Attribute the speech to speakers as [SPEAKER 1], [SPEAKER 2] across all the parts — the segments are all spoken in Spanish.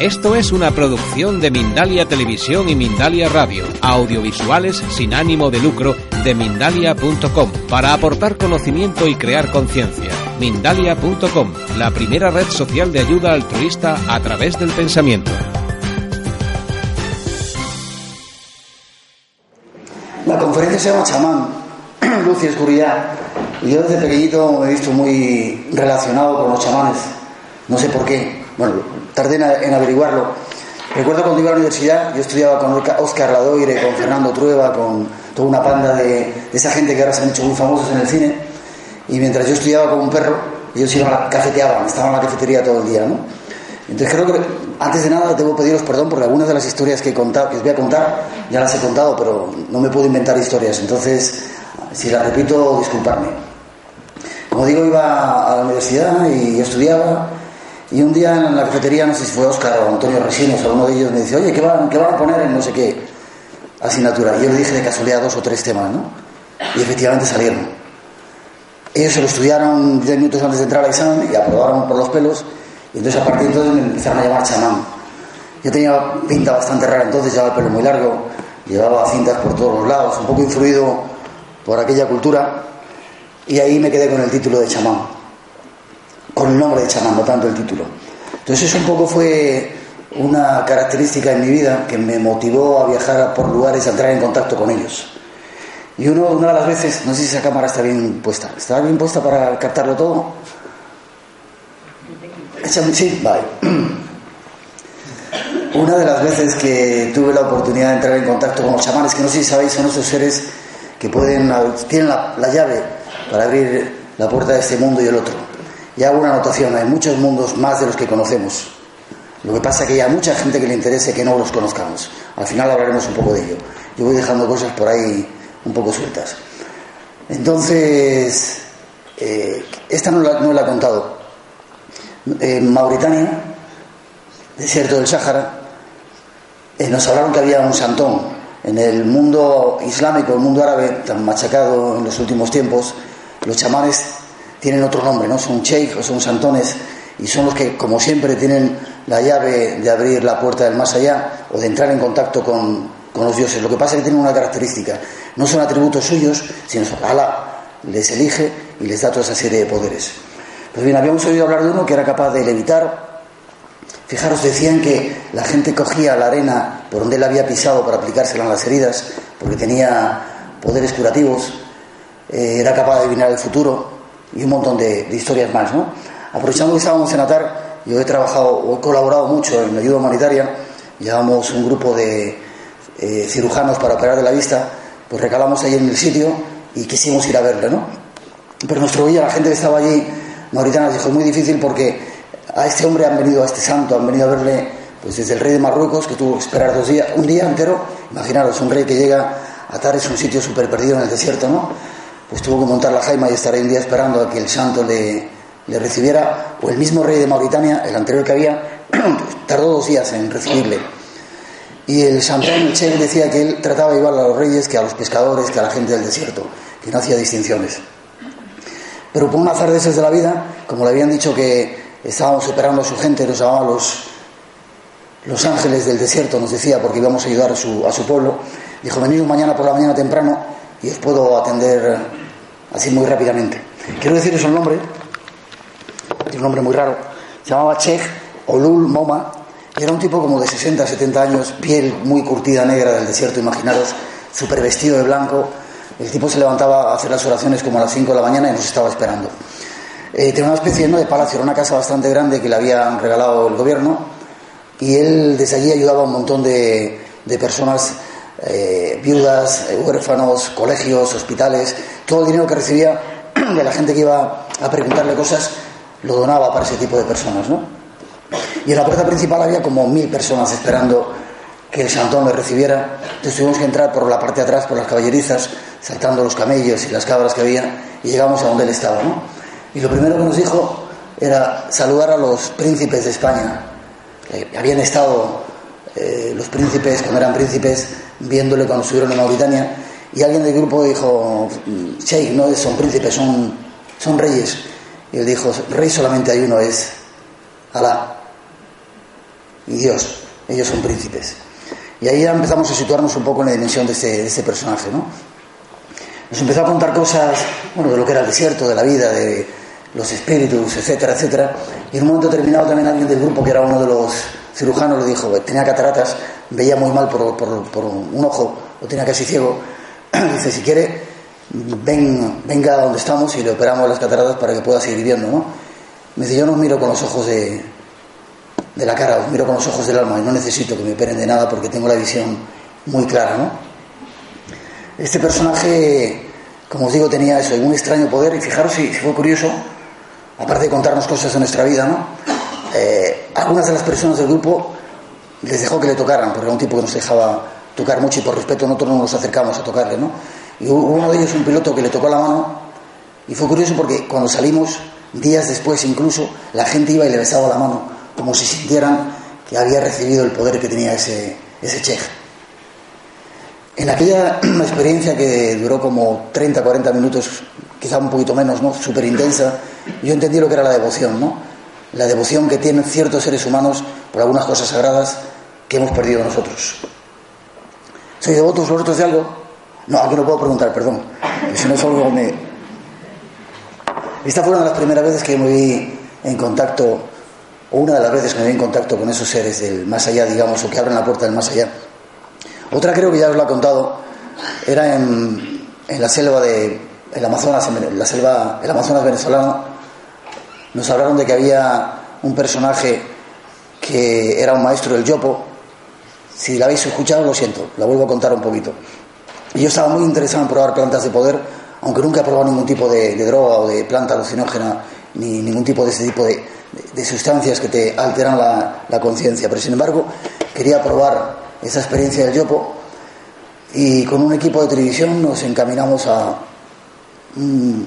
[SPEAKER 1] Esto es una producción de Mindalia Televisión y Mindalia Radio, audiovisuales sin ánimo de lucro de mindalia.com, para aportar conocimiento y crear conciencia. Mindalia.com, la primera red social de ayuda altruista a través del pensamiento.
[SPEAKER 2] La conferencia se llama Chamán, Luz y Oscuridad. Yo desde pequeñito me he visto muy relacionado con los chamanes. No sé por qué. Bueno, tardé en averiguarlo. Recuerdo cuando iba a la universidad, yo estudiaba con Oscar Ladoire, con Fernando Trueba, con toda una panda de, esa gente que ahora se han hecho muy famosos en el cine. Y mientras yo estudiaba como un perro, ellos iban a la cafeteaban, estaban en la cafetería todo el día, ¿no? Entonces creo que antes de nada debo pediros perdón porque algunas de las historias que, he contado, que os voy a contar ya las he contado, pero no me puedo inventar historias. Entonces, si las repito, disculparme. Como digo, iba a la universidad y estudiaba. Y un día en la cafetería, no sé si fue Óscar o Antonio Resinos o uno de ellos, me dice, oye, ¿qué van, ¿qué van a poner en no sé qué asignatura? Y yo le dije de casualidad dos o tres temas, ¿no? Y efectivamente salieron. Ellos se lo estudiaron diez minutos antes de entrar al examen y aprobaron por los pelos y entonces a partir de entonces me empezaron a llamar chamán. Yo tenía pinta bastante rara entonces, llevaba el pelo muy largo, llevaba cintas por todos los lados, un poco influido por aquella cultura, y ahí me quedé con el título de chamán, con el nombre de chamán, no tanto el título. Entonces eso un poco fue una característica en mi vida que me motivó a viajar por lugares, a entrar en contacto con ellos. Y uno, una de las veces, no sé si esa cámara está bien puesta, ¿está bien puesta para captarlo todo? Sí, vale. Una de las veces que tuve la oportunidad de entrar en contacto con los chamanes, que no sé si sabéis, son esos seres que pueden, tienen la, llave para abrir la puerta de este mundo y el otro. Y hago una anotación, hay muchos mundos más de los que conocemos. Lo que pasa es que hay mucha gente que le interese que no los conozcamos. Al final hablaremos un poco de ello. Yo voy dejando cosas por ahí un poco sueltas. Entonces, eh, esta no la, no he contado, en Mauritania, desierto del Sáhara, eh, nos hablaron que había un santón. En el mundo islámico, el mundo árabe, tan machacado en los últimos tiempos, los chamanes tienen otro nombre, ¿no? Son sheikh o son santones y son los que, como siempre, tienen la llave de abrir la puerta del más allá o de entrar en contacto con, con los dioses. Lo que pasa es que tienen una característica, no son atributos suyos, sino Allah les elige y les da toda esa serie de poderes. Pues bien, habíamos oído hablar de uno que era capaz de levitar. Fijaros, decían que la gente cogía la arena por donde él había pisado para aplicársela en las heridas, porque tenía poderes curativos, eh, era capaz de adivinar el futuro y un montón de, historias más, ¿no? Aprovechando que estábamos en Atar, yo he trabajado o he colaborado mucho en la ayuda humanitaria, llevamos un grupo de eh, cirujanos para operar de la vista, pues recalamos ahí en el sitio y quisimos ir a verle, ¿no? Pero nuestro guía, la gente que estaba allí, Mauritania dijo, es muy difícil porque a este hombre han venido, a este santo, han venido a verle pues desde el rey de Marruecos, que tuvo que esperar dos días, un día entero, imaginaros, un rey que llega a Tares, un sitio súper perdido en el desierto, ¿no? Pues tuvo que montar la jaima y estar ahí un día esperando a que el santo le, recibiera, o el mismo rey de Mauritania, el anterior que había, tardó dos días en recibirle. Y el santón, el decía que él trataba igual a los reyes que a los pescadores, que a la gente del desierto, que no hacía distinciones. Pero por un azar de de la vida, como le habían dicho que estábamos esperando a su gente, nos llamaban los, los ángeles del desierto, nos decía, porque íbamos a ayudar a su, a su pueblo, dijo, venid mañana por la mañana temprano y os puedo atender así muy rápidamente. Quiero deciros el nombre, tiene un nombre muy raro, se llamaba Chej Olul Moma, y era un tipo como de 60, 70 años, piel muy curtida negra del desierto, imaginaros, súper vestido de blanco, el tipo se levantaba a hacer las oraciones como a las 5 de la mañana y nos estaba esperando. Eh, tenía una especie de palacio, era una casa bastante grande que le habían regalado el gobierno y él desde allí ayudaba a un montón de, personas, eh, viudas, eh, huérfanos, colegios, hospitales. Todo el dinero que recibía de la gente que iba a preguntarle cosas lo donaba para ese tipo de personas. ¿no? Y en la puerta principal había como mil personas esperando que el santón le recibiera. Entonces tuvimos que entrar por la parte de atrás, por las caballerizas, saltando los camellos y las cabras que había, y llegamos a donde él estaba. ¿no? Y lo primero que nos dijo era saludar a los príncipes de España. habían estado eh, los príncipes, cuando eran príncipes, viéndole cuando estuvieron en Mauritania, y alguien del grupo dijo, Sheikh, no son príncipes, son, son reyes. Y él dijo, rey solamente hay uno, es Alá. y Dios. Ellos son príncipes. Y ahí ya empezamos a situarnos un poco en la dimensión de este, este personaje, ¿no? Nos empezó a contar cosas, bueno, de lo que era el desierto, de la vida, de los espíritus, etcétera, etcétera. Y en un momento determinado también alguien del grupo, que era uno de los cirujanos, le dijo, tenía cataratas, veía muy mal por, un ojo, lo tenía casi ciego. Dice, si quiere, ven, venga a donde estamos y le operamos las cataratas para que pueda seguir viendo, ¿no? Me dice, yo no miro con los ojos de, de la cara, os miro con los ojos del alma y no necesito que me operen de nada porque tengo la visión muy clara, ¿no? Este personaje, como os digo, tenía eso, un extraño poder y fijaros si, fue curioso, aparte de contarnos cosas de nuestra vida, ¿no? Eh, algunas de las personas del grupo les dejó que le tocaran, porque era un tipo que nos dejaba tocar mucho y por respeto nosotros no nos acercamos a tocarle, ¿no? Y uno de ellos, un piloto, que le tocó la mano y fue curioso porque cuando salimos, días después incluso, la gente iba y le besaba la mano, como si sintieran que había recibido el poder que tenía ese, ese chej. En aquella experiencia que duró como 30, 40 minutos, quizá un poquito menos, ¿no? Súper intensa, yo entendí lo que era la devoción, ¿no? La devoción que tienen ciertos seres humanos por algunas cosas sagradas que hemos perdido nosotros. ¿Soy devotos vosotros de algo? No, aquí no puedo preguntar, perdón. Si no es algo me... Esta fue una de las primeras veces que me vi en contacto, o una de las veces que me vi en contacto con esos seres del más allá, digamos, o que abren la puerta del más allá. Otra creo que ya os lo he contado, era en, la selva de el Amazonas, en la selva, el Amazonas venezolano. Nos hablaron de que había un personaje que era un maestro del yopo. Si la habéis escuchado, lo siento, la vuelvo a contar un poquito. Y yo estaba muy interesado en probar plantas de poder, aunque nunca he probado ningún tipo de, droga o de planta alucinógena, ni ningún tipo de ese tipo de, sustancias que te alteran la, conciencia. Pero sin embargo, quería probar esa experiencia del yopo y con un equipo de televisión nos encaminamos a un,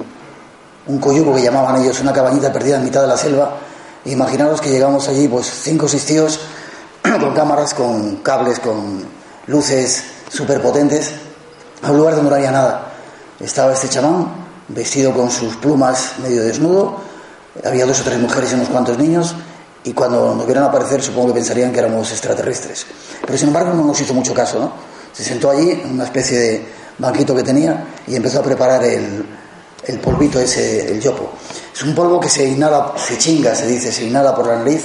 [SPEAKER 2] un coyuco que llamaban ellos, una cabañita perdida en mitad de la selva. Imaginaros que llegamos allí, pues cinco o con cámaras, con cables, con luces súper potentes a un lugar donde no había nada. Estaba este chamán, vestido con sus plumas medio desnudo, había dos o tres mujeres y unos cuantos niños, y cuando nos vieran aparecer supongo que pensarían que éramos extraterrestres. Pero sin embargo no nos hizo mucho caso. Se sentó allí en una especie de banquito que tenía y empezó a preparar el, el polvito ese, el yopo. Es un polvo que se inhala, se chinga, se dice, se inhala por la nariz.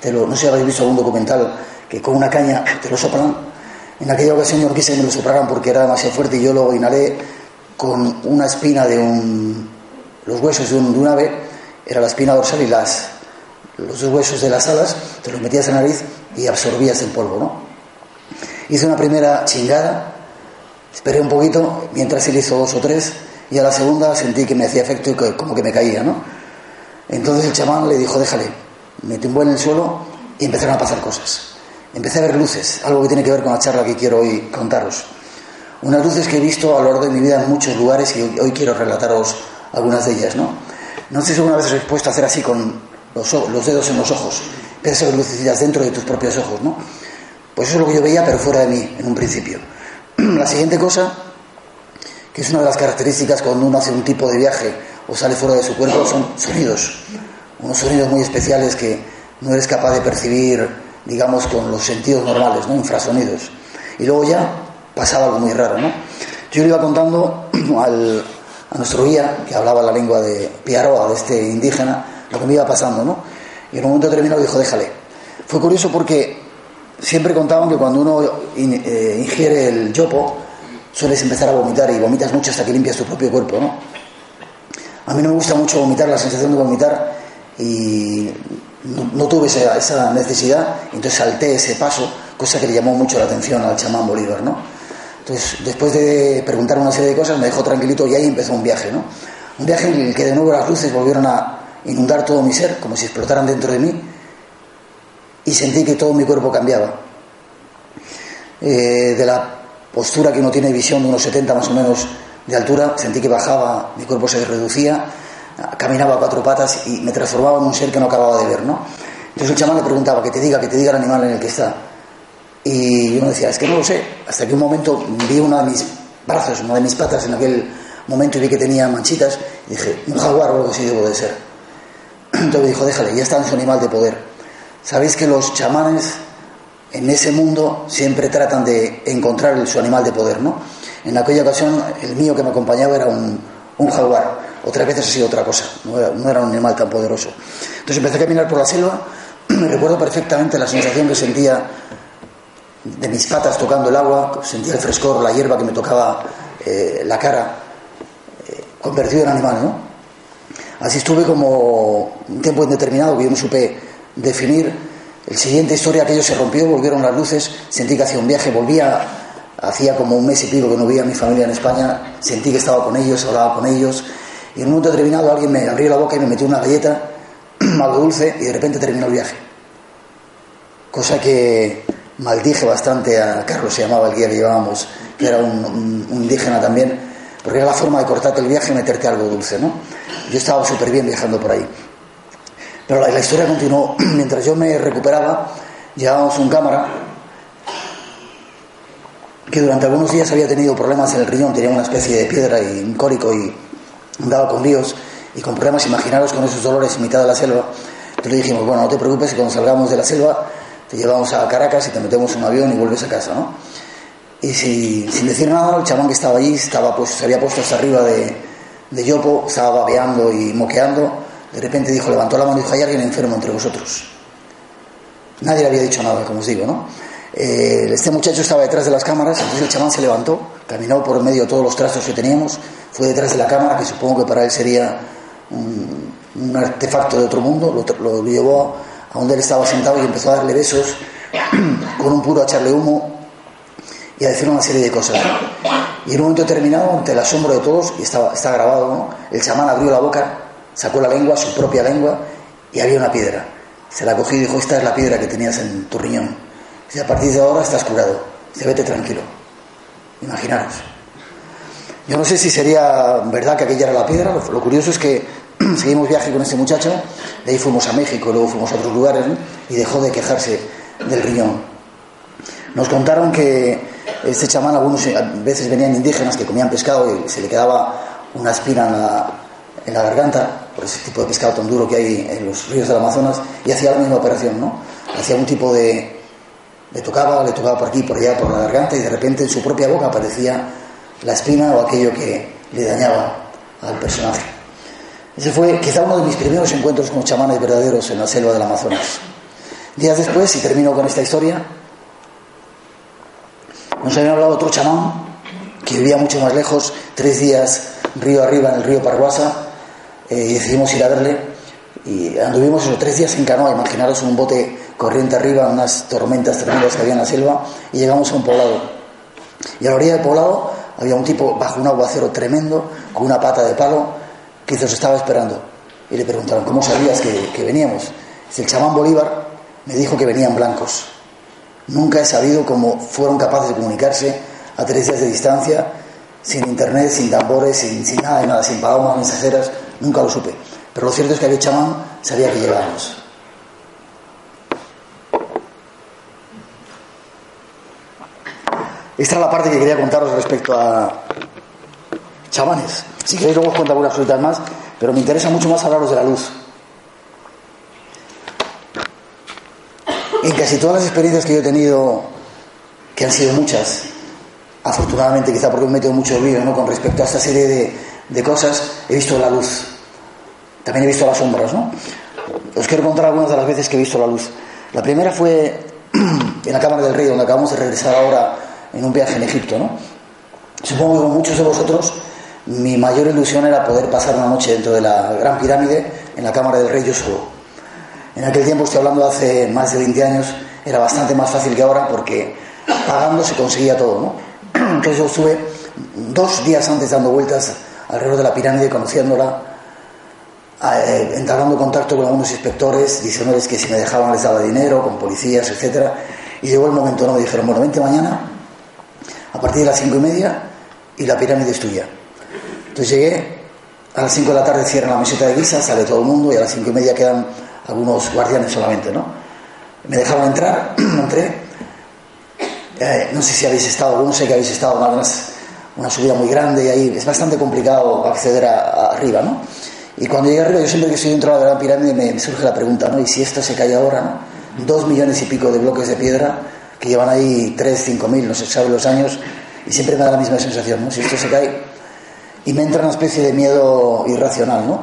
[SPEAKER 2] Te lo, no sé si habéis visto algún documental que con una caña te lo soplan en aquella ocasión yo quise que me lo sopraran porque era demasiado fuerte y yo lo inhalé con una espina de un. los huesos de un, ave, era la espina dorsal y las, los dos huesos de las alas, te los metías en la nariz y absorbías el polvo, ¿no? Hice una primera chingada, esperé un poquito, mientras él hizo dos o tres, y a la segunda sentí que me hacía efecto y como que me caía, ¿no? Entonces el chamán le dijo, déjale, me tumbó en el suelo y empezaron a pasar cosas empecé a ver luces, algo que tiene que ver con la charla que quiero hoy contaros. Unas luces que he visto a lo largo de mi vida en muchos lugares y hoy, quiero relataros algunas de ellas, ¿no? No sé si alguna vez os he puesto a hacer así con los, dedos en los ojos, empiezas a ver lucecillas dentro de tus propios ojos, ¿no? Pues eso es lo que yo veía, pero fuera de mí, en un principio. La siguiente cosa, que es una de las características cuando uno hace un tipo de viaje o sale fuera de su cuerpo, son sonidos. Unos sonidos muy especiales que no eres capaz de percibir digamos, con los sentidos normales, ¿no? Infrasonidos. Y luego ya pasaba algo muy raro, ¿no? Yo le iba contando al, a nuestro guía, que hablaba la lengua de Piaroa, de este indígena, lo que me iba pasando, ¿no? Y en un momento determinado dijo, déjale. Fue curioso porque siempre contaban que cuando uno eh, ingiere el yopo, sueles empezar a vomitar y vomitas mucho hasta que limpias tu propio cuerpo, ¿no? A mí no me gusta mucho vomitar, la sensación de vomitar, y no, tuve esa, necesidad, entonces salté ese paso, cosa que le llamó mucho la atención al chamán Bolívar, ¿no? Entonces, después de preguntar una serie de cosas, me dejó tranquilito y ahí empezó un viaje, ¿no? Un viaje en el que de nuevo las luces volvieron a inundar todo mi ser, como si explotaran dentro de mí, y sentí que todo mi cuerpo cambiaba. Eh, de la postura que uno tiene visión de unos 70 más o menos de altura, sentí que bajaba, mi cuerpo se reducía, caminaba a cuatro patas y me transformaba en un ser que no acababa de ver, ¿no? Entonces el chamán le preguntaba que te diga, que te diga el animal en el que está. Y yo decía, es que no lo sé. Hasta que un momento vi uno de mis brazos, una de mis patas en aquel momento y vi que tenía manchitas y dije, un jaguar o algo así debo de ser. Entonces me dijo, déjale, ya está en su animal de poder. Sabéis que los chamanes en ese mundo siempre tratan de encontrar su animal de poder, ¿no? En aquella ocasión, el mío que me acompañaba era un, jaguar, otras veces ha sido otra cosa, no era, un animal tan poderoso. Entonces empecé a caminar por la selva, me recuerdo perfectamente la sensación que sentía de mis patas tocando el agua, sentía el frescor, la hierba que me tocaba eh, la cara, eh, convertido en animal. Así estuve como un tiempo indeterminado que yo no supe definir el siguiente historia, aquello se rompió, volvieron las luces, sentí que hacía un viaje, volvía, hacía como un mes y pico que no veía a mi familia en España, sentí que estaba con ellos, hablaba con ellos, y en un momento determinado alguien me abrió la boca y me metió una galleta, algo dulce, y de repente terminó el viaje. Cosa que maldije bastante a Carlos, se llamaba el guía que llevábamos, que era un, un, indígena también, porque era la forma de cortarte el viaje y meterte algo dulce, ¿no? Yo estaba súper bien viajando por ahí. Pero la, historia continuó. Mientras yo me recuperaba, llevábamos un cámara que durante algunos días había tenido problemas en el riñón, tenía una especie de piedra y un cólico y andaba con líos y con problemas, imaginaros con esos dolores en mitad de la selva. Entonces le dijimos, bueno, no te preocupes, que cuando salgamos de la selva te llevamos a Caracas y te metemos un avión y vuelves a casa, ¿no? Y si, sin decir nada, el chamán que estaba allí estaba, pues, se había puesto hasta arriba de, de yopo, estaba babeando y moqueando de repente dijo, levantó la mano y dijo, hay alguien enfermo entre vosotros. Nadie le había dicho nada, como os digo, ¿no? Eh, este muchacho estaba detrás de las cámaras, entonces el chamán se levantó, caminó por medio de todos los trastos que teníamos, fue detrás de la cámara, que supongo que para él sería un, artefacto de otro mundo, lo, llevó a donde él estaba sentado y empezó a darle besos, con un puro a echarle humo y a decir una serie de cosas. Y en un momento determinado, ante el asombro de todos, y estaba, está grabado, ¿no? el chamán abrió la boca Sacó la lengua, su propia lengua, y había una piedra. Se la cogió y dijo, esta es la piedra que tenías en tu riñón. Dice, a partir de ahora estás curado. Dice, vete tranquilo. Imaginaros. Yo no sé si sería verdad que aquella era la piedra. Lo, curioso es que seguimos viaje con este muchacho. De ahí fuimos a México, luego fuimos a otros lugares, y dejó de quejarse del riñón. Nos contaron que este chamán, algunas veces venían indígenas que comían pescado y se le quedaba una espina en la, en la garganta, por ese tipo de pescado tan duro que hay en los ríos del Amazonas, y hacía la misma operación, ¿no? Hacía un tipo de... le tocaba, le tocaba por aquí, por allá, por la garganta, y de repente en su propia boca aparecía la espina o aquello que le dañaba al personaje. Ese fue quizá uno de mis primeros encuentros con chamanes verdaderos en la selva del Amazonas. Días después, y termino con esta historia, nos había hablado otro chamán que vivía mucho más lejos, tres días río arriba en el río Parguasa, eh, decidimos ir a verle. Y anduvimos esos tres días en canoa, imaginaros un bote corriente arriba, unas tormentas tremendas que había en la selva, y llegamos a un poblado. Y a la orilla del poblado había un tipo bajo un aguacero tremendo, con una pata de palo, que se os estaba esperando. Y le preguntaron, ¿cómo sabías que, que veníamos? Dice, el chamán Bolívar me dijo que venían blancos. Nunca he sabido cómo fueron capaces de comunicarse a tres días de distancia, sin internet, sin tambores, sin, sin nada de nada, sin palomas mensajeras, nunca lo supe. Pero lo cierto es que aquel chamán sabía que llegábamos. Esta es la parte que quería contaros respecto a chamanes. Si queréis luego os cuento algunas cositas más, pero me interesa mucho más hablaros de la luz. En casi todas las experiencias que yo he tenido, que han sido muchas, afortunadamente quizá porque me he metido mucho ruido ¿no? con respecto a esta serie de, de, cosas, he visto la luz. También he visto las sombras, ¿no? Os quiero contar algunas de las veces que he visto la luz. La primera fue en la Cámara del Rey, donde acabamos de regresar ahora en un viaje en Egipto, ¿no? Supongo que con muchos de vosotros mi mayor ilusión era poder pasar una noche dentro de la Gran Pirámide en la Cámara del Rey yo solo. En aquel tiempo, estoy hablando de hace más de 20 años, era bastante más fácil que ahora porque pagando se conseguía todo, ¿no? Entonces yo estuve dos días antes dando vueltas alrededor de la pirámide, conociéndola, eh, entablando contacto con algunos inspectores, diciéndoles que si me dejaban les daba dinero, con policías, etc. Y llegó el momento, ¿no? Me dijeron, bueno, vente mañana, a partir de las cinco y media, y la pirámide es tuya. Entonces llegué, a las cinco de la tarde cierran la meseta de guisa, sale todo el mundo, y a las cinco y media quedan algunos guardianes solamente, ¿no? Me dejaban entrar, entré, eh, no sé si habéis estado, no sé que habéis estado, además una subida muy grande y ahí es bastante complicado acceder a, a arriba, ¿no? Y cuando llegué arriba, yo siempre que estoy dentro de la gran pirámide me, surge la pregunta, ¿no? ¿Y si esto se cae ahora, ¿no? Dos millones y pico de bloques de piedra que llevan ahí 3, 5 mil, no se sabe los años, y siempre me da la misma sensación, ¿no? Si esto se cae, y me entra una especie de miedo irracional, ¿no?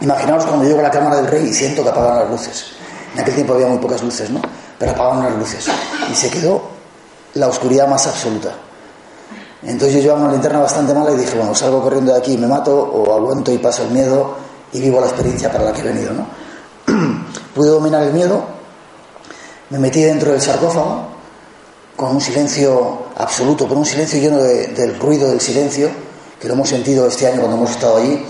[SPEAKER 2] Imaginaos cuando llego a la cámara del rey y siento que apagan las luces. En aquel tiempo había muy pocas luces, ¿no? Pero apagaron las luces. Y se quedó la oscuridad más absoluta. Entonces yo llevaba una linterna bastante mala y dije, bueno, salgo corriendo de aquí me mato, o aguanto y paso el miedo y vivo la experiencia para la que he venido, ¿no? Pude dominar el miedo, me metí dentro del sarcófago con un silencio absoluto, con un silencio lleno del ruido del silencio, que lo hemos sentido este año cuando hemos estado allí,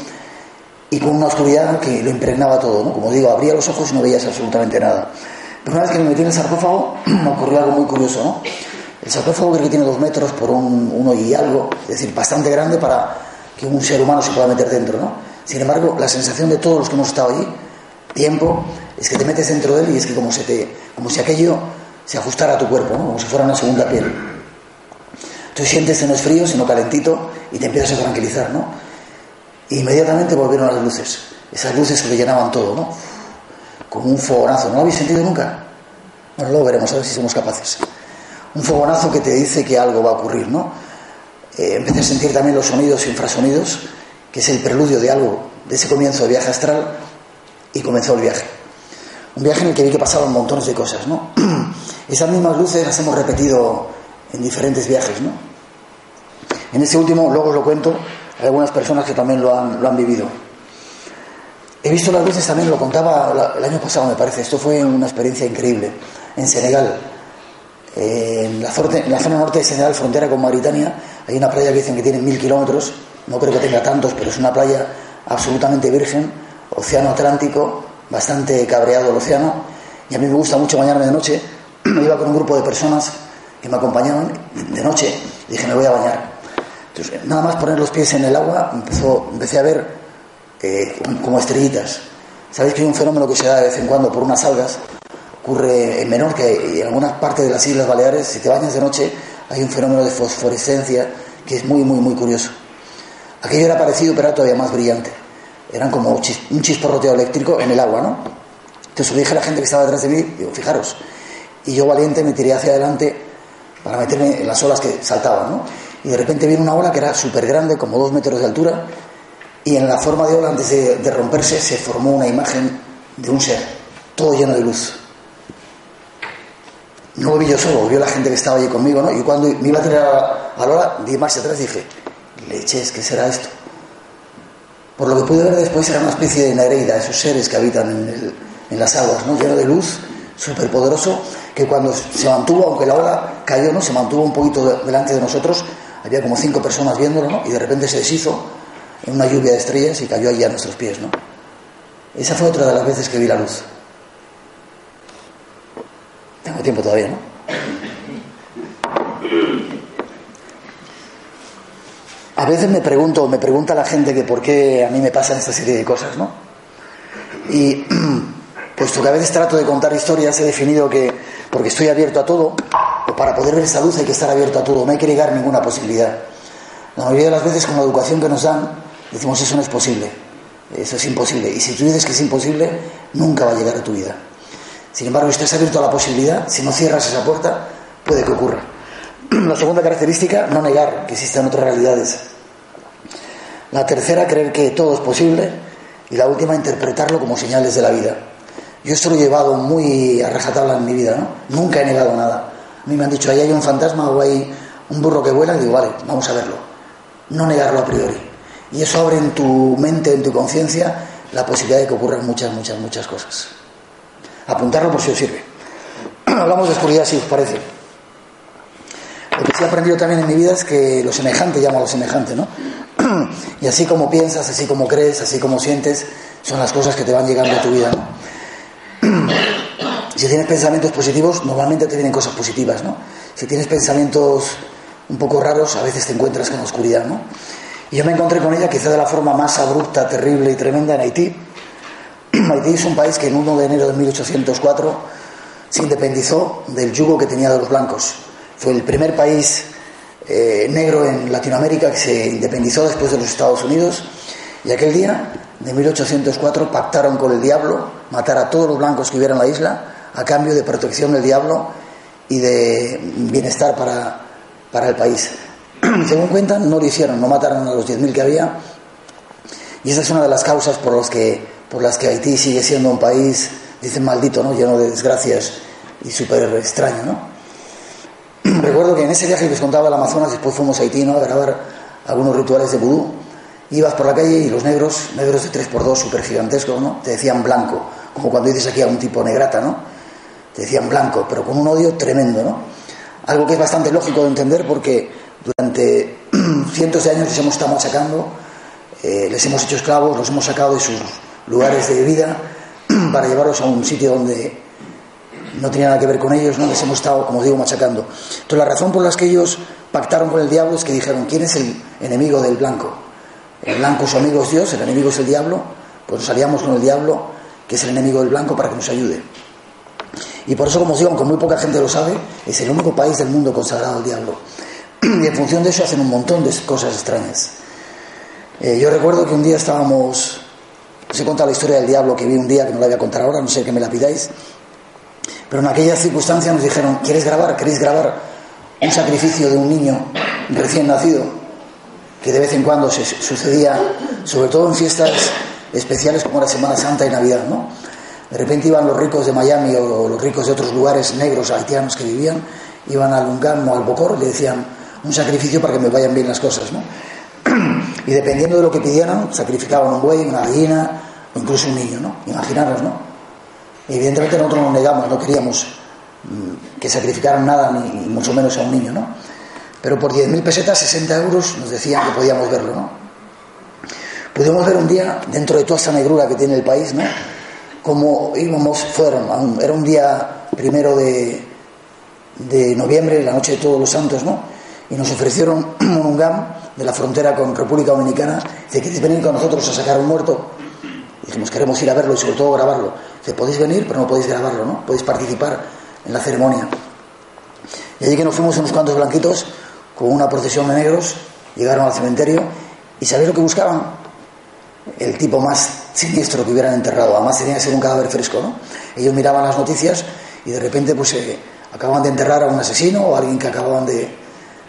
[SPEAKER 2] y con una oscuridad que lo impregnaba todo, ¿no? Como digo, abría los ojos y no veías absolutamente nada. Pero una vez que me metí en el sarcófago, me ocurrió algo muy curioso, ¿no? El sarcófago creo que tiene dos metros por un, uno y algo, es decir, bastante grande para que un ser humano se pueda meter dentro, ¿no? Sin embargo, la sensación de todos los que hemos estado allí, tiempo, es que te metes dentro de él y es que como, se te, como si aquello se ajustara a tu cuerpo, ¿no? como si fuera una segunda piel. Tú sientes que no es frío, sino calentito y te empiezas a tranquilizar, ¿no? Inmediatamente volvieron las luces, esas luces que le llenaban todo, ¿no? Como un fogonazo. ¿No lo habéis sentido nunca? Bueno, luego veremos, a ver si somos capaces. Un fogonazo que te dice que algo va a ocurrir, ¿no? Eh, empecé a sentir también los sonidos infrasonidos, que es el preludio de algo, de ese comienzo de viaje astral, y comenzó el viaje. Un viaje en el que vi que pasaban montones de cosas, ¿no? Esas mismas luces las hemos repetido en diferentes viajes, ¿no? En este último, luego os lo cuento, hay algunas personas que también lo han, lo han vivido. He visto las luces también, lo contaba el año pasado, me parece. Esto fue una experiencia increíble. En Senegal, en la, en la zona norte de Senegal, frontera con Mauritania, hay una playa que dicen que tiene mil kilómetros. No creo que tenga tantos, pero es una playa absolutamente virgen, océano Atlántico, bastante cabreado el océano. Y a mí me gusta mucho bañarme de noche. Me iba con un grupo de personas que me acompañaban de noche. Dije, me voy a bañar. Entonces, nada más poner los pies en el agua, empezó, empecé a ver eh, como estrellitas. Sabéis que hay un fenómeno que se da de vez en cuando por unas algas, ocurre en Menorca y en algunas partes de las Islas Baleares, si te bañas de noche, hay un fenómeno de fosforescencia que es muy, muy, muy curioso. Aquello era parecido, pero era todavía más brillante. Eran como un chisporroteo eléctrico en el agua, ¿no? Entonces le dije a la gente que estaba detrás de mí, digo, fijaros. Y yo valiente me tiré hacia adelante para meterme en las olas que saltaban, ¿no? y de repente viene una ola que era súper grande, como dos metros de altura, y en la forma de ola, antes de, romperse, se formó una imagen de un ser, todo lleno de luz. No lo vi yo solo, lo vio la gente que estaba allí conmigo, ¿no? Y cuando me iba a tirar a la ola, di marcha atrás dije, leches, ¿qué será esto? Por lo que pude ver después era una especie de Nereida, esos seres que habitan en, en las aguas, ¿no? Lleno de luz, súper poderoso, que cuando se mantuvo, aunque la ola cayó, ¿no? Se mantuvo un poquito delante de nosotros, había como cinco personas viéndolo, ¿no? Y de repente se deshizo en una lluvia de estrellas y cayó allí a nuestros pies, ¿no? Esa fue otra de las veces que vi la luz. Tengo tiempo todavía, ¿no? A veces me pregunto, me pregunta la gente que por qué a mí me pasan esta serie de cosas, ¿no? Y puesto que a veces trato de contar historias, he definido que porque estoy abierto a todo, o para poder ver esa luz hay que estar abierto a todo, no hay que negar ninguna posibilidad. La mayoría de las veces con la educación que nos dan, decimos eso no es posible, eso es imposible. Y si tú dices que es imposible, nunca va a llegar a tu vida. Sin embargo, estás abierto a la posibilidad, si no cierras esa puerta, puede que ocurra. La segunda característica, no negar que existen otras realidades. La tercera, creer que todo es posible. Y la última, interpretarlo como señales de la vida. Yo esto lo he llevado muy a rajatabla en mi vida, ¿no? Nunca he negado nada. A mí me han dicho, ahí hay un fantasma o hay un burro que vuela, y digo, vale, vamos a verlo. No negarlo a priori. Y eso abre en tu mente, en tu conciencia, la posibilidad de que ocurran muchas, muchas, muchas cosas. Apuntarlo por si os sirve. Hablamos de oscuridad, si os parece. Lo que sí he aprendido también en mi vida es que lo semejante llama a lo semejante, ¿no? y así como piensas, así como crees, así como sientes, son las cosas que te van llegando a tu vida, ¿no? si tienes pensamientos positivos, normalmente te vienen cosas positivas, ¿no? Si tienes pensamientos un poco raros, a veces te encuentras con la oscuridad, ¿no? Y yo me encontré con ella quizá de la forma más abrupta, terrible y tremenda en Haití. Haití es un país que en 1 de enero de 1804 se independizó del yugo que tenía de los blancos. Fue el primer país eh, negro en Latinoamérica que se independizó después de los Estados Unidos. Y aquel día de 1804 pactaron con el diablo matar a todos los blancos que hubiera en la isla a cambio de protección del diablo y de bienestar para, para el país. Según cuentan, no lo hicieron, no mataron a los 10.000 que había. Y esa es una de las causas por, los que, por las que Haití sigue siendo un país, dicen maldito, ¿no? lleno de desgracias y súper extraño. ¿no? Recuerdo que en ese viaje que les contaba el Amazonas, después fuimos a Haití ¿no? a grabar algunos rituales de vudú. Ibas por la calle y los negros, negros de 3x2, súper gigantescos, ¿no? te decían blanco, como cuando dices aquí a un tipo negrata, ¿no? te decían blanco, pero con un odio tremendo. ¿no? Algo que es bastante lógico de entender porque durante cientos de años les hemos estado machacando, eh, les hemos hecho esclavos, los hemos sacado de sus lugares de vida para llevarlos a un sitio donde no tenía nada que ver con ellos, no les hemos estado, como digo, machacando. Entonces la razón por la que ellos pactaron con el diablo es que dijeron, ¿quién es el enemigo del blanco? El blanco su amigo es Dios, el enemigo es el diablo, pues nos aliamos con el diablo, que es el enemigo del blanco, para que nos ayude. Y por eso, como os digo, aunque muy poca gente lo sabe, es el único país del mundo consagrado al diablo. Y en función de eso hacen un montón de cosas extrañas. Eh, yo recuerdo que un día estábamos, os he contado la historia del diablo que vi un día, que no la voy a contar ahora, no sé que me la pidáis, pero en aquella circunstancia nos dijeron, ¿quieres grabar? ¿Queréis grabar un sacrificio de un niño recién nacido? Que de vez en cuando se sucedía, sobre todo en fiestas especiales como la Semana Santa y Navidad, ¿no? De repente iban los ricos de Miami o los ricos de otros lugares negros haitianos que vivían, iban al Lungam o al Bocor y le decían un sacrificio para que me vayan bien las cosas, ¿no? Y dependiendo de lo que pidieran, sacrificaban un buey, una gallina o incluso un niño, ¿no? Imaginaros, ¿no? evidentemente nosotros nos negamos, no queríamos mm, que sacrificaran nada, ni mucho menos a un niño, ¿no? Pero por 10.000 pesetas, 60 euros, nos decían que podíamos verlo, ¿no? Pudimos ver un día, dentro de toda esta negrura que tiene el país, ¿no? como íbamos, fueron, era un día primero de, de noviembre, la noche de todos los santos, ¿no? Y nos ofrecieron un GAM de la frontera con República Dominicana, dice, ¿queréis venir con nosotros a sacar un muerto? Dijimos, queremos ir a verlo y sobre todo grabarlo. Dice, podéis venir, pero no podéis grabarlo, ¿no? Podéis participar en la ceremonia. Y allí que nos fuimos unos cuantos blanquitos con una procesión de negros, llegaron al cementerio y ¿sabéis lo que buscaban? el tipo más siniestro que hubieran enterrado. Además tenía que ser un cadáver fresco, ¿no? Ellos miraban las noticias y de repente pues eh, acababan de enterrar a un asesino o a alguien que acababan de,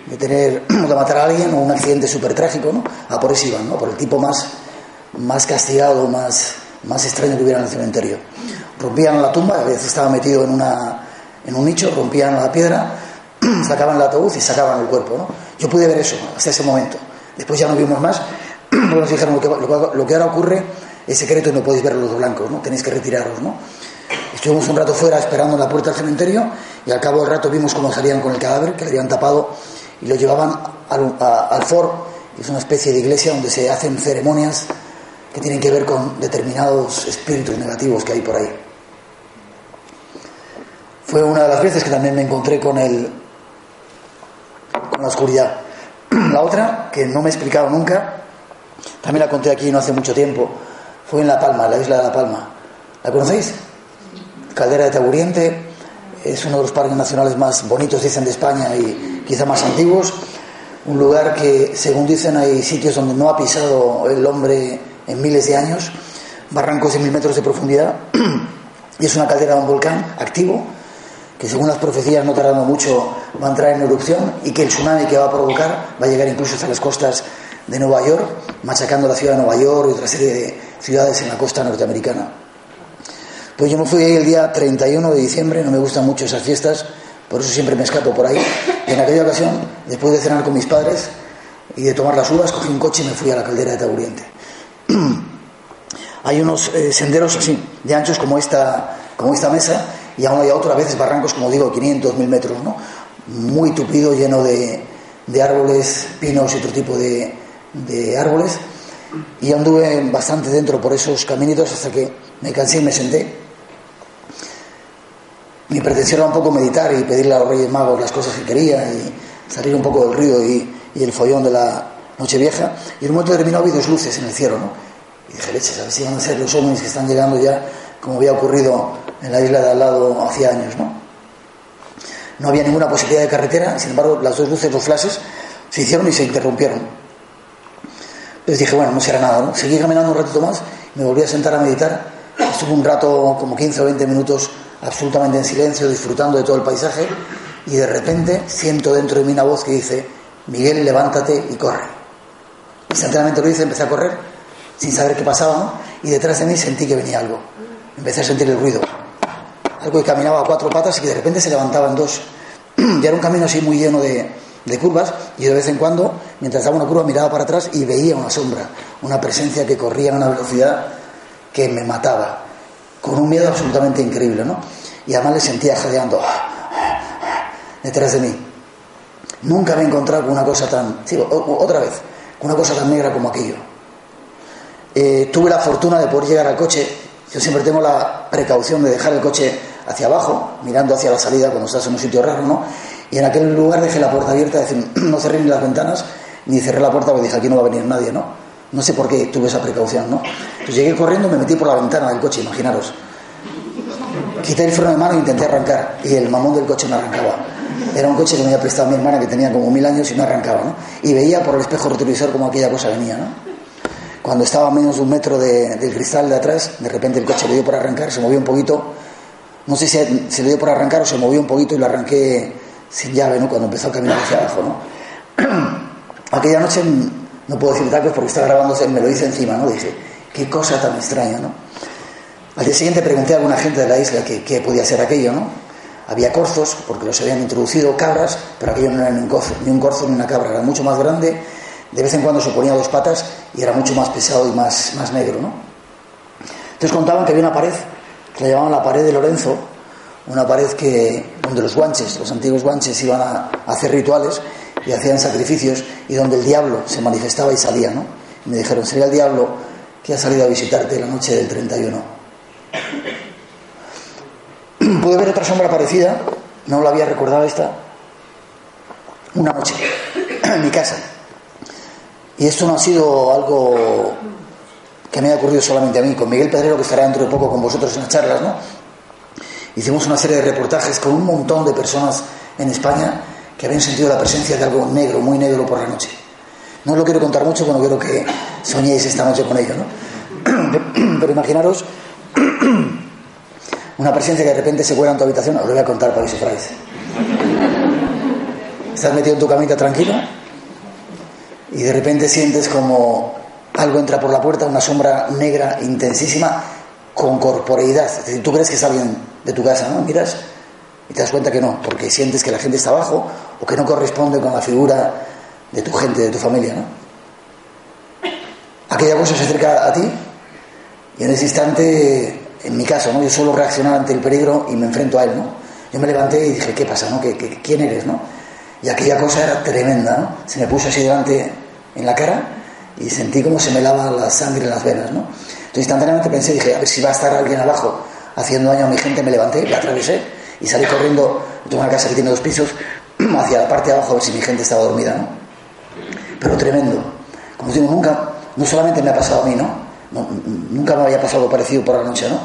[SPEAKER 2] de tener, de matar a alguien o un accidente súper trágico, ¿no? A por eso iban, ¿no? Por el tipo más, más castigado, más, más extraño que hubiera en el cementerio. Rompían la tumba, a veces estaba metido en, una, en un nicho, rompían la piedra, sacaban el ataúd y sacaban el cuerpo, ¿no? Yo pude ver eso hasta ese momento. Después ya no vimos más, nos dijeron lo que, lo, que, ahora ocurre es secreto y no podéis ver los blancos, ¿no? Tenéis que retiraros, ¿no? Estuvimos un rato fuera esperando en la puerta del cementerio y al cabo del rato vimos cómo salían con el cadáver, que le habían tapado y lo llevaban al, al for, que es una especie de iglesia donde se hacen ceremonias que tienen que ver con determinados espíritus negativos que hay por ahí. Fue una de las veces que también me encontré con el con la oscuridad. La otra, que no me he explicado nunca, también la conté aquí no hace mucho tiempo. Fue en La Palma, la isla de La Palma. ¿La conocéis? Caldera de Taburiente. Es uno de los parques nacionales más bonitos, dicen, de España y quizá más antiguos. Un lugar que, según dicen, hay sitios donde no ha pisado el hombre en miles de años. Barrancos de mil metros de profundidad. y es una caldera de un volcán activo que según las profecías no tardando mucho va a entrar en erupción y que el tsunami que va a provocar va a llegar incluso hasta las costas de Nueva York, machacando la ciudad de Nueva York y otra serie de ciudades en la costa norteamericana. Pues yo me fui ahí el día 31 de diciembre, no me gustan mucho esas fiestas, por eso siempre me escapo por ahí. Y en aquella ocasión, después de cenar con mis padres y de tomar las uvas, cogí un coche y me fui a la caldera de Taburiente. hay unos eh, senderos así, de anchos como esta, como esta mesa, y aún hay otro, a veces barrancos, como digo, 500, 1000 metros, ¿no? Muy tupido, lleno de, árboles, pinos y otro tipo de árboles y anduve bastante dentro por esos caminitos hasta que me cansé y me senté. Mi pretensión era un poco meditar y pedirle a los Reyes Magos las cosas que quería y salir un poco del ruido y, el follón de la noche vieja. Y en un momento determinado vi dos luces en el cielo, ¿no? Y dije, leches, a ver si van a ser los hombres que están llegando ya, como había ocurrido en la isla de al lado hacía años, ¿no? No había ninguna posibilidad de carretera, sin embargo, las dos luces, los flashes, se hicieron y se interrumpieron. Entonces dije, bueno, no será nada, ¿no? Seguí caminando un ratito más, me volví a sentar a meditar, estuve un rato, como 15 o 20 minutos, absolutamente en silencio, disfrutando de todo el paisaje, y de repente siento dentro de mí una voz que dice, Miguel, levántate y corre. Instantáneamente lo hice, empecé a correr sin saber qué pasaba, y detrás de mí sentí que venía algo. Empecé a sentir el ruido. Algo que caminaba a cuatro patas y que de repente se levantaba en dos. y era un camino así muy lleno de, de curvas y de vez en cuando, mientras daba una curva, miraba para atrás y veía una sombra, una presencia que corría a una velocidad que me mataba, con un miedo absolutamente increíble, ¿no? Y además le sentía jadeando detrás de mí. Nunca me he encontrado con una cosa tan, otra vez, con una cosa tan negra como aquello. Eh, tuve la fortuna de poder llegar al coche. Yo siempre tengo la precaución de dejar el coche hacia abajo, mirando hacia la salida cuando estás en un sitio raro, ¿no? Y en aquel lugar dejé la puerta abierta, decir, no cerré ni las ventanas, ni cerré la puerta porque dije, aquí no va a venir nadie, ¿no? No sé por qué tuve esa precaución, ¿no? Entonces llegué corriendo, me metí por la ventana del coche, imaginaros. Quité el freno de mano e intenté arrancar, y el mamón del coche no arrancaba. Era un coche que me había prestado mi hermana, que tenía como mil años y no arrancaba, ¿no? Y veía por el espejo retrovisor como aquella cosa venía, ¿no? Cuando estaba a menos de un metro del cristal de atrás, de repente el coche le dio por arrancar, se movió un poquito. No sé si se dio por arrancar o se movió un poquito y lo arranqué sin llave, ¿no? Cuando empezó a caminar hacia abajo, ¿no? Aquella noche, no puedo decir tacos porque estaba grabándose, me lo hice encima, ¿no? Dije, qué cosa tan extraña, ¿no? Al día siguiente pregunté a alguna gente de la isla qué podía ser aquello, ¿no? Había corzos, porque los habían introducido, cabras, pero aquello no era ni un, corzo, ni un corzo ni una cabra, era mucho más grande, de vez en cuando se ponía dos patas y era mucho más pesado y más, más negro, ¿no? Entonces contaban que había una pared, que la llamaban la pared de Lorenzo, una pared que, donde los guanches, los antiguos guanches iban a, hacer rituales y hacían sacrificios y donde el diablo se manifestaba y salía, ¿no? Y me dijeron, sería el diablo que ha salido a visitarte la noche del 31. Pude ver otra sombra parecida, no la había recordado esta, una noche, en mi casa. Y esto no ha sido algo que me haya ocurrido solamente a mí, con Miguel Pedrero, que estará dentro de poco con vosotros en las charlas, ¿no? Hicimos una serie de reportajes con un montón de personas en España que habían sentido la presencia de algo negro, muy negro por la noche. No os lo quiero contar mucho, porque no quiero que soñéis esta noche con ello, ¿no? Pero imaginaros una presencia que de repente se cuela en tu habitación, os lo voy a contar para que sufráis. Estás metido en tu camita tranquilo y de repente sientes como algo entra por la puerta, una sombra negra intensísima con corporeidad. Es decir, tú crees que es alguien de tu casa, ¿no? Miras y te das cuenta que no, porque sientes que la gente está abajo o que no corresponde con la figura de tu gente, de tu familia, ¿no? Aquella cosa se acerca a ti y en ese instante, en mi caso, ¿no? Yo suelo reaccionar ante el peligro y me enfrento a él, ¿no? Yo me levanté y dije, ¿qué pasa, no? ¿Qué, quién eres, no? Y aquella cosa era tremenda, ¿no? Se me puso así delante en la cara y sentí como se me lava la sangre en las venas, ¿no? instantáneamente pensé, dije, a ver si va a estar alguien abajo haciendo daño a mi gente, me levanté, la atravesé y salí corriendo, tengo una casa que tiene dos pisos, hacia la parte de abajo a ver si mi gente estaba dormida, ¿no? Pero tremendo. Como digo, nunca, no solamente me ha pasado a mí, ¿no? nunca me había pasado parecido por la noche, ¿no?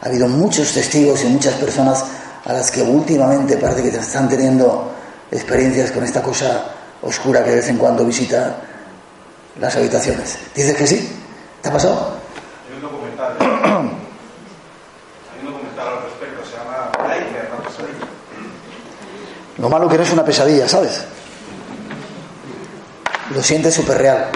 [SPEAKER 2] Ha habido muchos testigos y muchas personas a las que últimamente parece que están teniendo experiencias con esta cosa oscura que de vez en cuando visita las habitaciones. ¿Dices que sí? ¿Te ha pasado? Lo malo que no es una pesadilla, ¿sabes? Lo sientes súper real.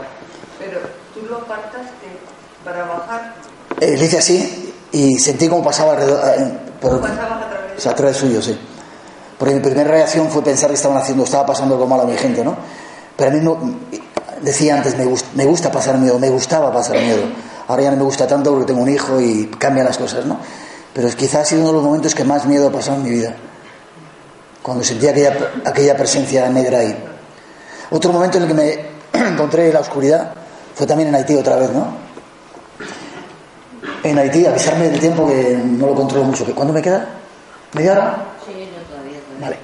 [SPEAKER 3] Pero tú lo apartaste para bajar.
[SPEAKER 2] Eh, le hice así y sentí como pasaba alrededor.
[SPEAKER 3] Eh, por, pasaba a través?
[SPEAKER 2] O sea, a través suyo, sí. Porque mi primera reacción fue pensar que estaban haciendo, estaba pasando algo malo a mi gente, ¿no? Pero a mí no, decía antes, me, me gusta pasar miedo, me gustaba pasar miedo. Ahora ya no me gusta tanto porque tengo un hijo y cambian las cosas, ¿no? Pero quizás ha sido uno de los momentos que más miedo ha pasado en mi vida cuando sentí aquella, aquella presencia negra ahí. Otro momento en el que me encontré en la oscuridad fue también en Haití otra vez, ¿no? En Haití, avisarme del tiempo que no lo controlo mucho. ¿Cuándo me queda? ¿Media hora?
[SPEAKER 3] Sí, no todavía.
[SPEAKER 2] Vale.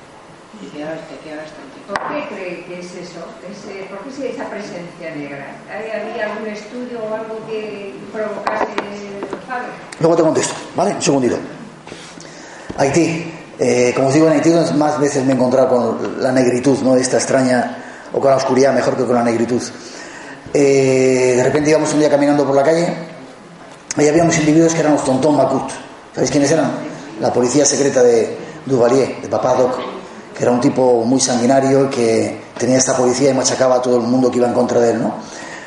[SPEAKER 3] ¿Por qué cree que es eso? ¿Por qué es esa presencia negra? ¿Había algún estudio o algo que provocase
[SPEAKER 2] Luego te contesto, ¿vale? Un segundito. Haití. Eh, como os digo, en Haití más veces me he encontrado con la negritud, ¿no? Esta extraña, o con la oscuridad mejor que con la negritud. Eh, de repente íbamos un día caminando por la calle y habíamos individuos que eran los Tontón Macut. ¿Sabéis quiénes eran? La policía secreta de Duvalier, de Papá que era un tipo muy sanguinario que tenía esta policía y machacaba a todo el mundo que iba en contra de él, ¿no?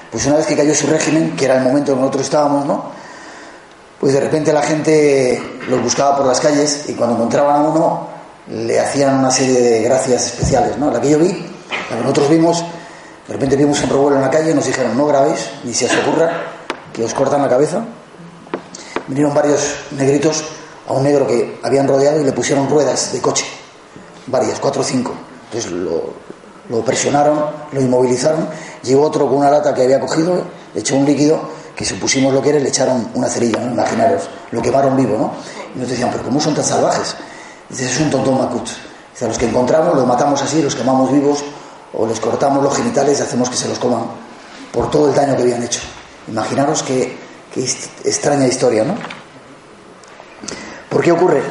[SPEAKER 2] Pues una vez que cayó su régimen, que era el momento en que nosotros estábamos, ¿no? Pues de repente la gente los buscaba por las calles y cuando encontraban a uno le hacían una serie de gracias especiales, ¿no? La que yo vi, la que nosotros vimos, de repente vimos un revuelo en la calle y nos dijeron, no grabéis, ni se os ocurra que os cortan la cabeza. Vinieron varios negritos a un negro que habían rodeado y le pusieron ruedas de coche, varias, cuatro o cinco. Entonces lo, lo presionaron, lo inmovilizaron, llegó otro con una lata que había cogido, echó un líquido, que supusimos lo que era, le echaron una cerilla, ¿no? imaginaros, lo quemaron vivo, ¿no? Y nos decían, pero ¿cómo son tan salvajes? Dice, es un tontón macut. Dice, a los que encontramos los matamos así, los quemamos vivos, o les cortamos los genitales y hacemos que se los coman, por todo el daño que habían hecho. Imaginaros qué, qué extraña historia, ¿no? ¿Por qué ocurre?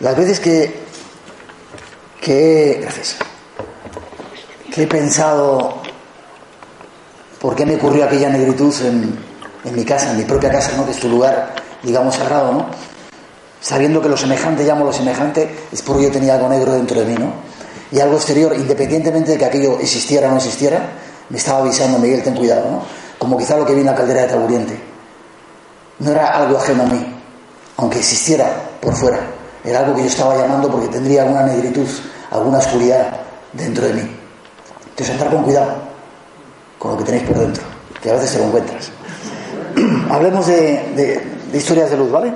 [SPEAKER 2] Las veces que, que gracias, que he pensado por qué me ocurrió aquella negritud en, en mi casa, en mi propia casa, ¿no? que es tu lugar, digamos, sagrado, ¿no? sabiendo que lo semejante, llamo lo semejante, es porque yo tenía algo negro dentro de mí, ¿no? Y algo exterior, independientemente de que aquello existiera o no existiera, me estaba avisando, Miguel, ten cuidado, ¿no? Como quizá lo que vi en la caldera de Taburiente. No era algo ajeno a mí, aunque existiera por fuera. Era algo que yo estaba llamando porque tendría alguna negritud, alguna oscuridad dentro de mí. Entonces, andar con cuidado con lo que tenéis por dentro, que a veces te lo encuentras. Hablemos de, historias de luz, ¿vale?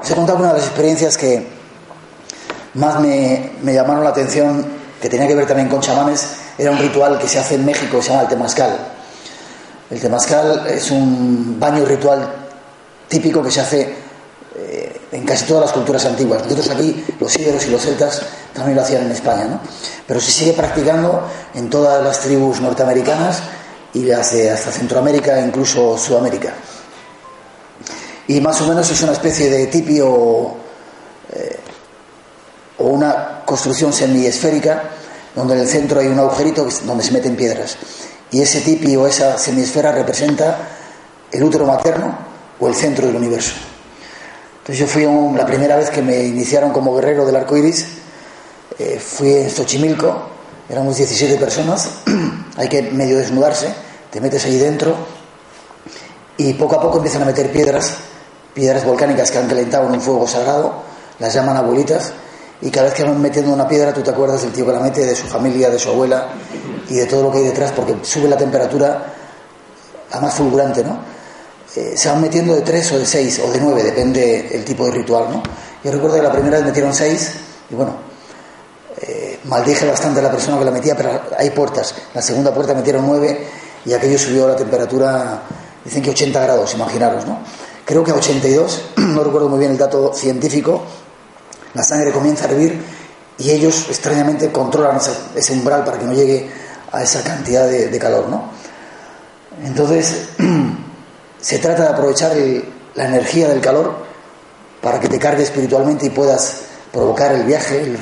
[SPEAKER 2] Os he contado una de las experiencias que más me, llamaron la atención, que tenía que ver también con chamanes, era un ritual que se hace en México, se llama el temazcal. El temazcal es un baño ritual típico que se hace eh, en casi todas las culturas antiguas. Nosotros aquí, los íberos y los celtas, también lo hacían en España, ¿no? Pero se sigue practicando en todas las tribus norteamericanas y hasta Centroamérica incluso Sudamérica. Y más o menos es una especie de tipi o, eh, o una construcción semiesférica donde en el centro hay un agujerito donde se meten piedras. Y ese tipi o esa semiesfera representa el útero materno o el centro del universo. Entonces yo fui la primera vez que me iniciaron como guerrero del arco iris, eh, fui en Xochimilco, éramos 17 personas, hay que medio desnudarse, te metes ahí dentro y poco a poco empiezan a meter piedras piedras volcánicas que han calentado en un fuego sagrado, las llaman abuelitas, y cada vez que van metiendo una piedra tú te acuerdas del tío que la mete, de su familia, de su abuela y de todo lo que hay detrás, porque sube la temperatura a más fulgurante, ¿no? Eh, se van metiendo de tres o de seis o de nueve, depende el tipo de ritual, ¿no? Yo recuerdo que la primera vez metieron seis y bueno, eh, maldije bastante a la persona que la metía, pero hay puertas. La segunda puerta metieron nueve y aquello subió la temperatura, dicen que 80 grados, imaginaros, ¿no? creo que a 82, no recuerdo muy bien el dato científico, la sangre comienza a hervir y ellos extrañamente controlan ese, umbral para que no llegue a esa cantidad de, calor, ¿no? Entonces, se trata de aprovechar la energía del calor para que te cargue espiritualmente y puedas provocar el viaje,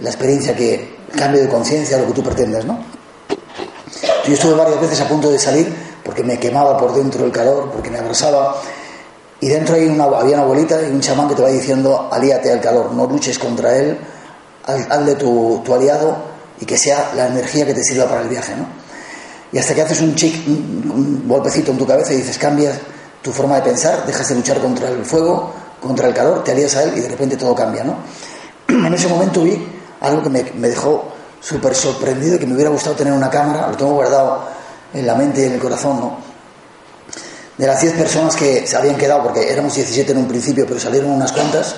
[SPEAKER 2] la experiencia que cambie de conciencia, lo que tú pretendas, ¿no? Yo estuve varias veces a punto de salir porque me quemaba por dentro el calor, porque me abrasaba y dentro hay una, había una abuelita y un chamán que te va diciendo, alíate al calor, no luches contra él, hazle tu, tu aliado y que sea la energía que te sirva para el viaje, ¿no? Y hasta que haces un, chic, un, golpecito en tu cabeza y dices, cambias tu forma de pensar, dejas de luchar contra el fuego, contra el calor, te alías a él y de repente todo cambia, ¿no? En ese momento vi algo que me, me dejó súper sorprendido que me hubiera gustado tener una cámara, lo tengo guardado en la mente y en el corazón, ¿no? de las 10 personas que se habían quedado, porque éramos 17 en un principio, pero salieron unas cuantas,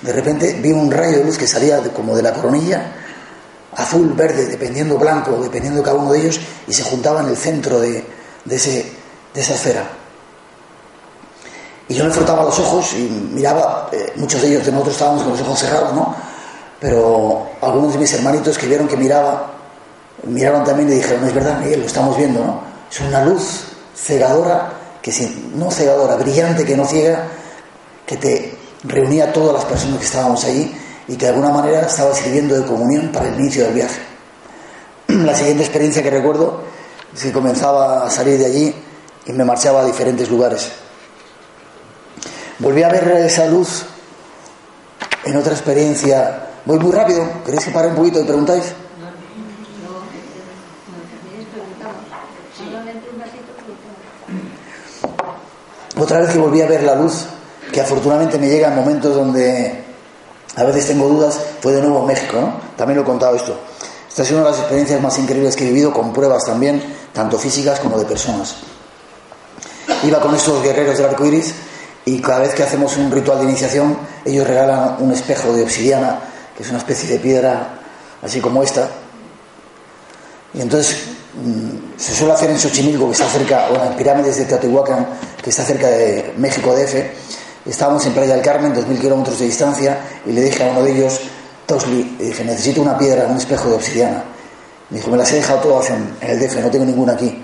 [SPEAKER 2] de repente vi un rayo de luz que salía como de la coronilla, azul, verde, dependiendo blanco, dependiendo de cada uno de ellos, y se juntaba en el centro de, ese, de esa esfera. Y yo me frotaba los ojos y miraba, eh, muchos de ellos de nosotros estábamos con los ojos cerrados, ¿no? Pero algunos de mis hermanitos que vieron que miraba, miraron también y dijeron, es verdad, Miguel, lo estamos viendo, ¿no? Es una luz cegadora que si, no cegadora, brillante, que no ciega, que te reunía a todas las personas que estábamos allí y que de alguna manera estaba sirviendo de comunión para el inicio del viaje. La siguiente experiencia que recuerdo es que comenzaba a salir de allí y me marchaba a diferentes lugares. Volví a ver esa luz en otra experiencia, voy muy rápido, ¿queréis que pare un poquito y preguntáis? Otra vez que volví a ver la luz, que afortunadamente me llega en momentos donde a veces tengo dudas, fue de nuevo México, ¿no? También lo he contado esto. Esta sido una de las experiencias más increíbles que he vivido, con pruebas también, tanto físicas como de personas. Iba con estos guerreros del arco iris y cada vez que hacemos un ritual de iniciación, ellos regalan un espejo de obsidiana, que es una especie de piedra así como esta. Y entonces mm, se suele hacer en Xochimilco, que está cerca, o en las pirámides de Teotihuacán, que está cerca de México DF. Estábamos en Playa del Carmen, 2.000 kilómetros de distancia, y le dije a uno de ellos, Tosli, dije, necesito una piedra, un espejo de obsidiana. Me dijo, me las he dejado todas en el DF, no tengo ninguna aquí.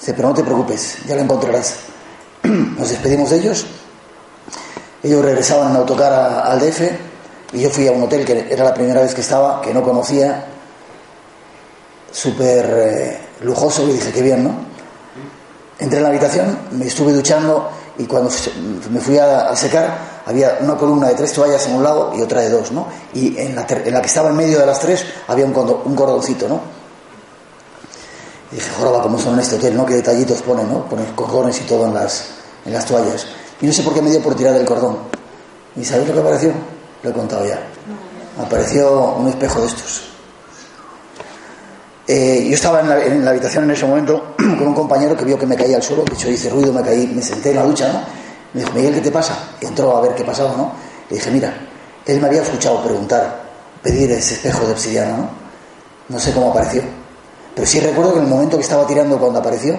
[SPEAKER 2] Dice, pero no te preocupes, ya la encontrarás. Nos despedimos de ellos ellos regresaban en autocar al DF y yo fui a un hotel que era la primera vez que estaba, que no conocía, súper eh, lujoso, y dije, qué bien, ¿no? Entré en la habitación, me estuve duchando y cuando me fui a, secar había una columna de tres toallas en un lado y otra de dos, ¿no? Y en la, que estaba en medio de las tres había un, un cordoncito, ¿no? Y dije, joroba, ¿cómo son en este hotel, no? ¿Qué detallitos ponen, no? Ponen cordones y todo en las, en las toallas. Y no sé por qué me dio por tirar del cordón. ¿Y sabéis lo que apareció? Lo he contado ya. Apareció un espejo de estos. Eh, yo estaba en la, habitación en ese momento con un compañero que vio que me caía al suelo, de hecho hice ruido, me caí, me senté en la ducha, ¿no? Me dijo, Miguel, ¿qué te pasa? Entró a ver qué pasaba, ¿no? Le dije, mira, él me había escuchado preguntar, pedir ese espejo de obsidiana, ¿no? No sé cómo apareció. Pero sí recuerdo que en el momento que estaba tirando cuando apareció,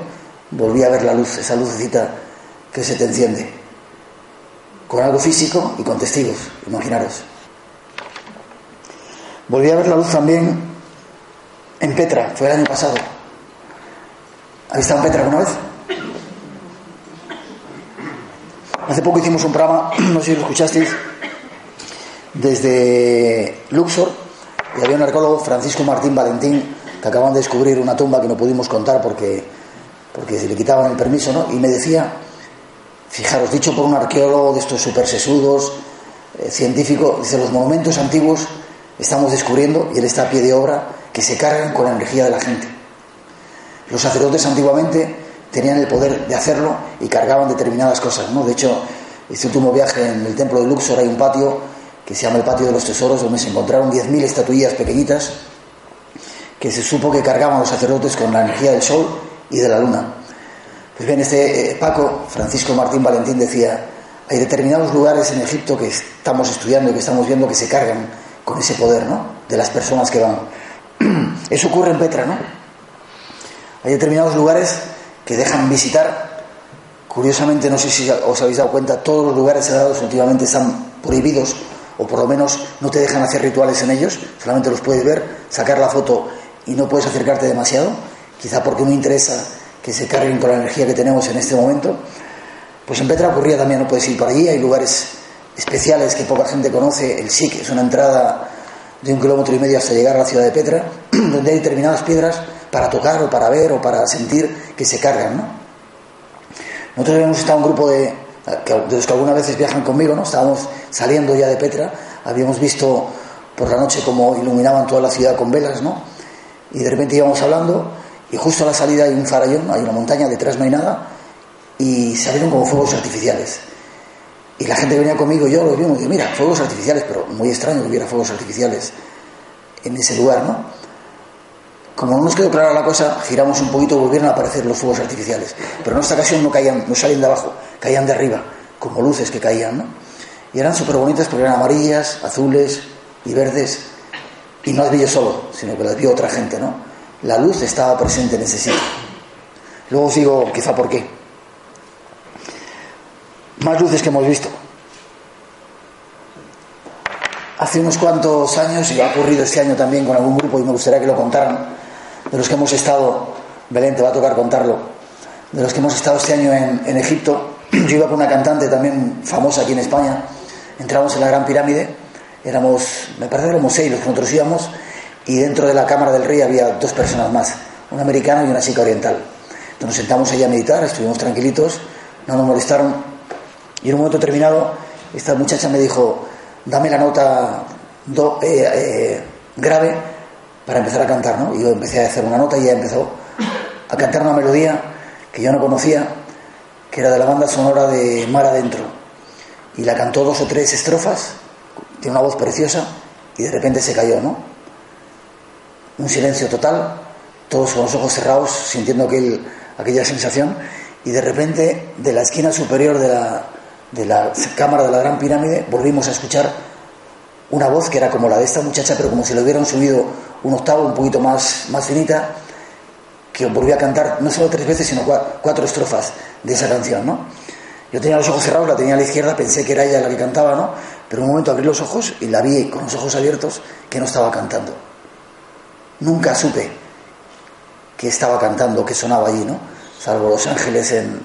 [SPEAKER 2] volví a ver la luz, esa lucecita que se te enciende con algo físico y con testigos, imaginaros. Volví a ver la luz también en Petra, fue el año pasado. ¿Habéis estado en Petra alguna vez? Hace poco hicimos un programa, no sé si lo escuchasteis, desde Luxor, y había un arqueólogo, Francisco Martín Valentín, que acaban de descubrir una tumba que no pudimos contar porque, porque se le quitaban el permiso, ¿no? Y me decía Fijaros, dicho por un arqueólogo de estos super sesudos, eh, científico, dice, los monumentos antiguos estamos descubriendo, y él está a pie de obra, que se cargan con la energía de la gente. Los sacerdotes antiguamente tenían el poder de hacerlo y cargaban determinadas cosas, ¿no? De hecho, este último viaje en el templo de Luxor hay un patio que se llama el patio de los tesoros, donde se encontraron 10.000 estatuillas pequeñitas que se supo que cargaban los sacerdotes con la energía del sol y de la luna. Pues bien, este eh, Paco, Francisco Martín Valentín, decía, hay determinados lugares en Egipto que estamos estudiando y que estamos viendo que se cargan con ese poder, ¿no? De las personas que van. Eso ocurre en Petra, ¿no? Hay determinados lugares que dejan visitar. Curiosamente, no sé si os habéis dado cuenta, todos los lugares sagrados últimamente están prohibidos o por lo menos no te dejan hacer rituales en ellos, solamente los puedes ver, sacar la foto y no puedes acercarte demasiado, quizá porque no interesa que se carguen con la energía que tenemos en este momento. Pues en Petra ocurría también, no puedes ir por allí, hay lugares especiales que poca gente conoce, el SIC es una entrada de un kilómetro y medio hasta llegar a la ciudad de Petra, donde hay determinadas piedras para tocar o para ver o para sentir que se cargan, ¿no? Nosotros habíamos estado un grupo de, de los que algunas veces viajan conmigo, ¿no? Estábamos saliendo ya de Petra, habíamos visto por la noche cómo iluminaban toda la ciudad con velas, ¿no? Y de repente íbamos hablando y justo a la salida hay un farallón, hay una montaña, detrás no hay nada, y salieron como fuegos artificiales. Y la gente venía conmigo, yo lo vimos y mira, fuegos artificiales, pero muy extraño que hubiera fuegos artificiales en ese lugar, ¿no? Como no nos quedó clara la cosa, giramos un poquito y volvieron a aparecer los fuegos artificiales. Pero en esta ocasión no caían, no salían de abajo, caían de arriba, como luces que caían, ¿no? Y eran súper bonitas porque eran amarillas, azules y verdes. Y no las vi yo solo, sino que las vio otra gente, ¿no? La luz estaba presente en ese sitio. Luego os digo quizá por qué. Más luces que hemos visto. Hace unos cuantos años, y ha ocurrido este año también con algún grupo, y me gustaría que lo contaran, de los que hemos estado, Belén, te va a tocar contarlo, de los que hemos estado este año en, Egipto. Yo iba con una cantante también famosa aquí en España, entramos en la Gran Pirámide, éramos, me parece que éramos seis los que nosotros íbamos, y dentro de la Cámara del Rey había dos personas más, un americano y una chica oriental. Entonces nos sentamos allí a meditar, estuvimos tranquilitos, no nos molestaron y en un momento determinado esta muchacha me dijo, dame la nota do, eh, eh, grave para empezar a cantar, ¿no? Y yo empecé a hacer una nota y ella empezó a cantar una melodía que yo no conocía, que era de la banda sonora de Mar Adentro. Y la cantó dos o tres estrofas, tiene una voz preciosa, y de repente se cayó, ¿no? Un silencio total, todos con los ojos cerrados, sintiendo aquel, aquella sensación, y de repente, de la esquina superior de la, cámara de la Gran Pirámide, volvimos a escuchar una voz que era como la de esta muchacha, pero como si le hubieran subido un octavo un poquito más, más finita, que volvió a cantar no solo tres veces, sino cuatro, estrofas de esa canción, ¿no? Yo tenía los ojos cerrados, la tenía a la izquierda, pensé que era ella la que cantaba, ¿no? Pero un momento abrí los ojos y la vi con los ojos abiertos que no estaba cantando. Nunca supe que estaba cantando, que sonaba allí, ¿no? Salvo Los Ángeles en,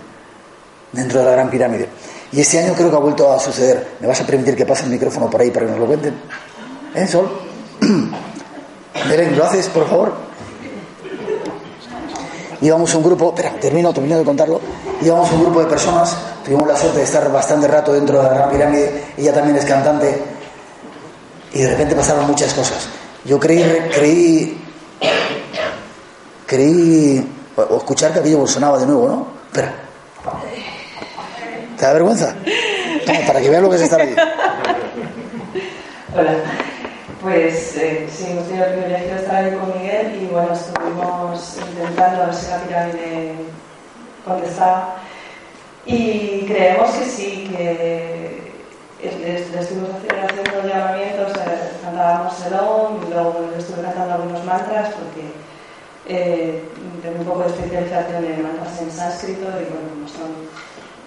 [SPEAKER 2] dentro de la Gran Pirámide. Y este año creo que ha vuelto a suceder. ¿Me vas a permitir que pase el micrófono por ahí para que nos lo cuenten? ¿Eh, Sol? Belén, ¿lo haces, por favor? Íbamos un grupo, espera, termino, termino de contarlo. Íbamos un grupo de personas, tuvimos la suerte de estar bastante rato dentro de la Gran Pirámide, ella también es cantante, y de repente pasaron muchas cosas. Yo creí, creí, creí, escuchar que aquello sonaba de nuevo, ¿no? Espera. ¿Te da vergüenza? para que vean lo que es estar aquí.
[SPEAKER 4] Hola. Pues eh, sí, hemos tenido el privilegio de estar ahí con Miguel y bueno, estuvimos intentando a ver si la pirámide contestaba y creemos que sí, que le, estuvimos haciendo llamamientos, cantábamos y luego le estuve cantando algunos mantras porque eh, tengo un poco de especialización en mantras en sánscrito y bueno, como son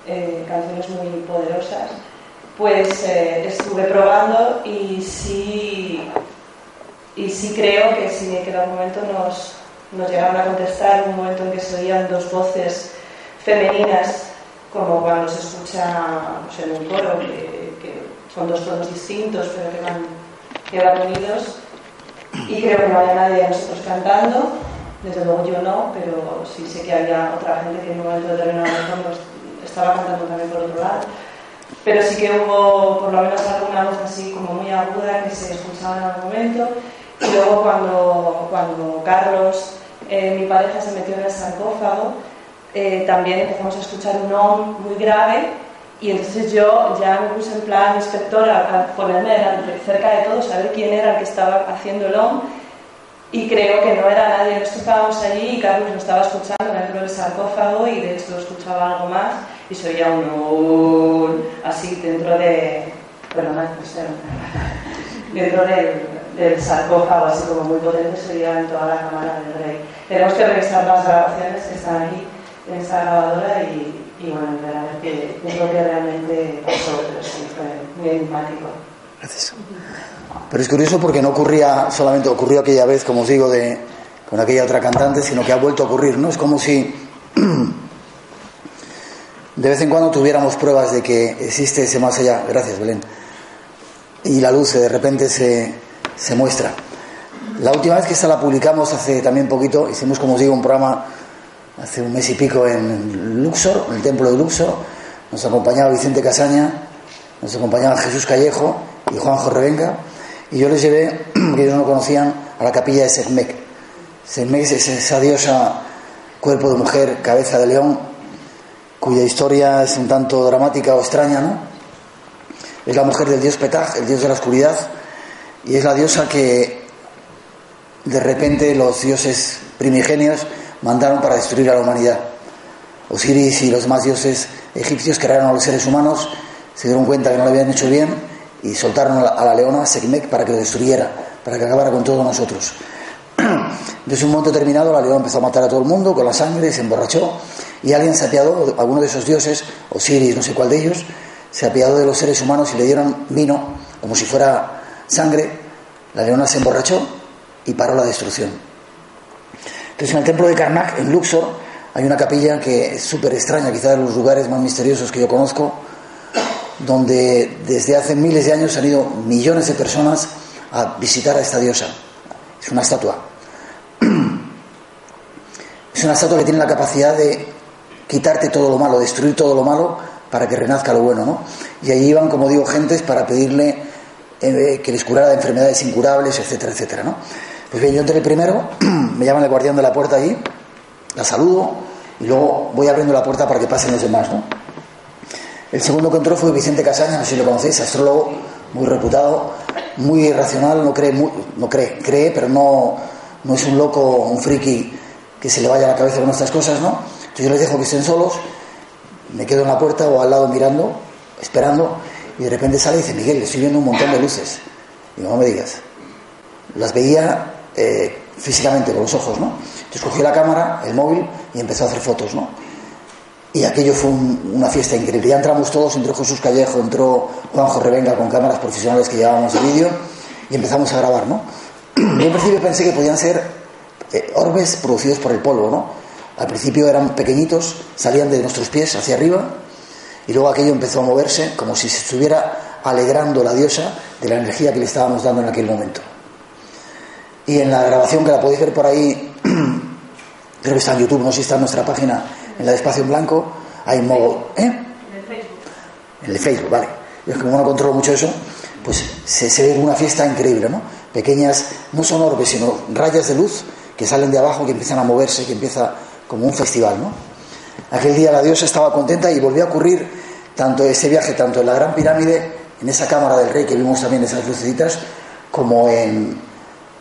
[SPEAKER 4] eh, canciones muy poderosas pues eh, estuve probando y sí, y sí creo que sí que en algún momento nos, llegaron a contestar, un momento en que se oían dos voces femeninas, como cuando se escucha en un coro, que, son dos tonos distintos, pero que van, que van unidos. Y creo que no había nadie de nosotros cantando, desde luego yo no, pero sí sé que había otra gente que en un momento determinado estaba cantando también por otro lado. Pero sí que hubo por lo menos alguna voz así como muy aguda que se escuchaba en algún momento. Y luego cuando, cuando Carlos, eh, mi pareja, se metió en el sarcófago, eh, también empezamos a escuchar un om muy grave. Y entonces yo ya me puse en plan inspector a, ponerme cerca de todos, a quién era el que estaba haciendo el om y creo que no era nadie. Nosotros estábamos allí y Carlos lo estaba escuchando dentro del sarcófago y de hecho escuchaba algo más y se oía un así dentro de, bueno, no dentro del, sarcófago, así como muy potente, se oía en toda la cámara del rey. Tenemos que revisar las grabaciones que están aquí en esta grabadora y, y bueno, qué, es lo que realmente pasó, pero sí, fue muy enigmático.
[SPEAKER 2] Gracias. Pero es curioso porque no ocurría solamente, ocurrió aquella vez, como os digo, de, con aquella otra cantante, sino que ha vuelto a ocurrir, ¿no? Es como si de vez en cuando tuviéramos pruebas de que existe ese más allá. Gracias, Belén. Y la luz de repente se, se muestra. La última vez que esta la publicamos hace también poquito, hicimos, como os digo, un programa hace un mes y pico en Luxor, en el templo de Luxor. Nos acompañaba Vicente Casaña, nos acompañaba Jesús Callejo y Juanjo Revenga. Y yo les llevé, que ellos no conocían, a la capilla de Sekmek. Sekmek es esa diosa, cuerpo de mujer, cabeza de león, cuya historia es un tanto dramática o extraña, ¿no? Es la mujer del dios Petach, el dios de la oscuridad, y es la diosa que de repente los dioses primigenios mandaron para destruir a la humanidad. Osiris y los demás dioses egipcios crearon a los seres humanos, se dieron cuenta que no lo habían hecho bien y soltaron a la leona Sekhmet para que lo destruyera, para que acabara con todos nosotros. Desde un momento determinado la leona empezó a matar a todo el mundo con la sangre, se emborrachó y alguien se apiadó, alguno de esos dioses, Osiris, no sé cuál de ellos, se apiadó de los seres humanos y le dieron vino, como si fuera sangre. La leona se emborrachó y paró la destrucción. Entonces, en el templo de Karnak, en Luxor, hay una capilla que es súper extraña, quizá de los lugares más misteriosos que yo conozco, donde desde hace miles de años han ido millones de personas a visitar a esta diosa. Es una estatua. Es una estatua que tiene la capacidad de quitarte todo lo malo, destruir todo lo malo para que renazca lo bueno, ¿no? Y allí iban, como digo, gentes para pedirle eh, que les curara de enfermedades incurables, etcétera, etcétera, ¿no? Pues bien, yo entré primero, me llaman el guardián de la puerta allí, la saludo y luego voy abriendo la puerta para que pasen los demás, ¿no? El segundo que entró fue Vicente Casaña, no sé si lo conocéis, astrólogo muy reputado, muy racional, no cree, no cree, cree, pero no, no es un loco, un friki que se le vaya a la cabeza con estas cosas, ¿no? Entonces yo les dejo que estén solos, me quedo en la puerta o al lado mirando, esperando, y de repente sale y dice, Miguel, estoy viendo un montón de luces. Y no me digas. Las veía eh, físicamente con los ojos, ¿no? Entonces cogió la cámara, el móvil, y empezó a hacer fotos, ¿no? Y aquello fue una fiesta increíble. Ya entramos todos, entró Jesús Callejo, entró Juanjo Revenga con cámaras profesionales que llevábamos de vídeo y empezamos a grabar, ¿no? Yo en principio pensé que podían ser eh, orbes producidos por el polvo, ¿no? Al principio eran pequeñitos, salían de nuestros pies hacia arriba y luego aquello empezó a moverse como si se estuviera alegrando la diosa de la energía que le estábamos dando en aquel momento. Y en la grabación que la podéis ver por ahí, creo que está en YouTube, no sé si está en nuestra página, en la de Espacio en Blanco, hay modo. ¿Eh? En el Facebook. En el Facebook, vale. Yo como no controlo mucho eso, pues se, se ve una fiesta increíble, ¿no? Pequeñas, no son orbes, sino rayas de luz que salen de abajo, que empiezan a moverse, que empieza como un festival, ¿no? Aquel día la diosa estaba contenta y volvió a ocurrir tanto ese viaje, tanto en la Gran Pirámide, en esa cámara del rey que vimos también esas lucecitas, como en,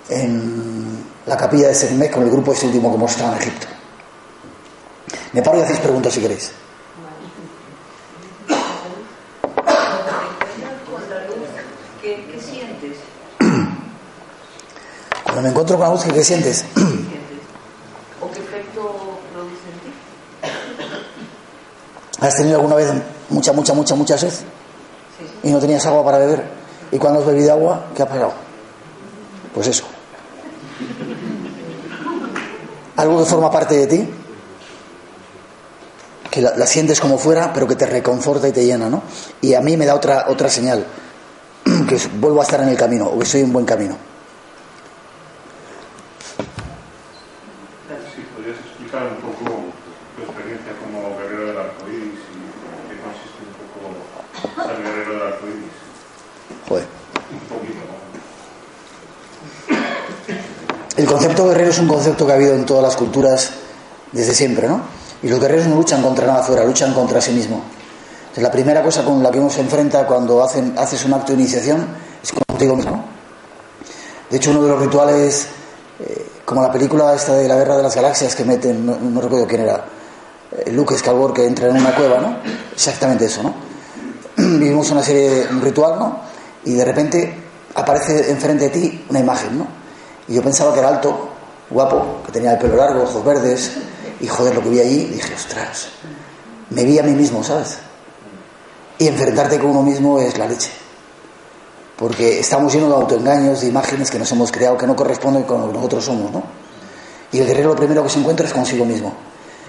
[SPEAKER 2] en la capilla de Sekhmet con el grupo este último que estado en Egipto. Me paro y hacéis preguntas si queréis.
[SPEAKER 3] ¿Qué, sientes?
[SPEAKER 2] Cuando me encuentro con la luz, ¿qué, sientes?
[SPEAKER 3] ¿O qué efecto produce en ti?
[SPEAKER 2] ¿Has tenido alguna vez mucha, mucha, mucha, mucha sed? Y no tenías agua para beber. Y cuando has bebido agua, ¿qué ha pasado? Pues eso. Algo que forma parte de ti, que la, sientes como fuera, pero que te reconforta y te llena, ¿no? Y a mí me da otra, otra señal, que vuelvo a estar en el camino, o que soy en buen camino.
[SPEAKER 5] Sí, podrías explicar un poco tu experiencia como guerrero del arcoíris y qué consiste un poco ser guerrero del arcoíris.
[SPEAKER 2] Joder.
[SPEAKER 5] Un poquito, ¿no?
[SPEAKER 2] El concepto guerrero es un concepto que ha habido en todas las culturas desde siempre, ¿no? Y los guerreros no luchan contra nada afuera, luchan contra sí mismo. Entonces, la primera cosa con la que uno se enfrenta cuando hacen, haces un acto de iniciación es contigo mismo. De hecho, uno de los rituales, eh, como la película esta de la Guerra de las Galaxias que meten, no, recuerdo quién era, eh, Luke Skywalker que entra en una cueva, ¿no? Exactamente eso, ¿no? Vivimos una serie, un ritual, ¿no? Y de repente aparece enfrente de ti una imagen, ¿no? Y yo pensaba que era alto, guapo, que tenía el pelo largo, ojos verdes, y joder, lo que vi allí, dije, ostras, me vi a mí mismo, ¿sabes? Y enfrentarte con uno mismo es la leche. Porque estamos llenos de autoengaños, de imágenes que nos hemos creado que no corresponden con lo que nosotros somos, ¿no? Y el guerrero lo primero que se encuentra es consigo mismo.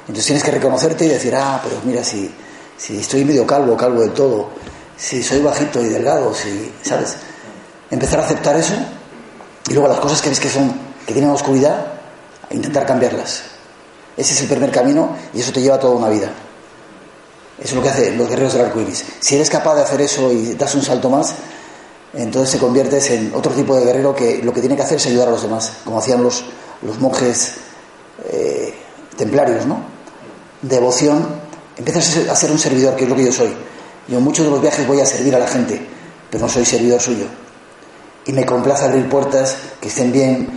[SPEAKER 2] Entonces tienes que reconocerte y decir, ah, pero mira, si, si estoy medio calvo, calvo del todo, si soy bajito y delgado, si, ¿sabes? Empezar a aceptar eso y luego las cosas que ves que son, que tienen oscuridad, intentar cambiarlas. Ese es el primer camino y eso te lleva toda una vida. Eso es lo que hacen los guerreros del arco iris. Si eres capaz de hacer eso y das un salto más, entonces te conviertes en otro tipo de guerrero que lo que tiene que hacer es ayudar a los demás, como hacían los, los monjes eh, templarios, ¿no? Devoción. Empiezas a ser un servidor, que es lo que yo soy. Yo en muchos de los viajes voy a servir a la gente, pero no soy servidor suyo. Y me complace abrir puertas que estén bien,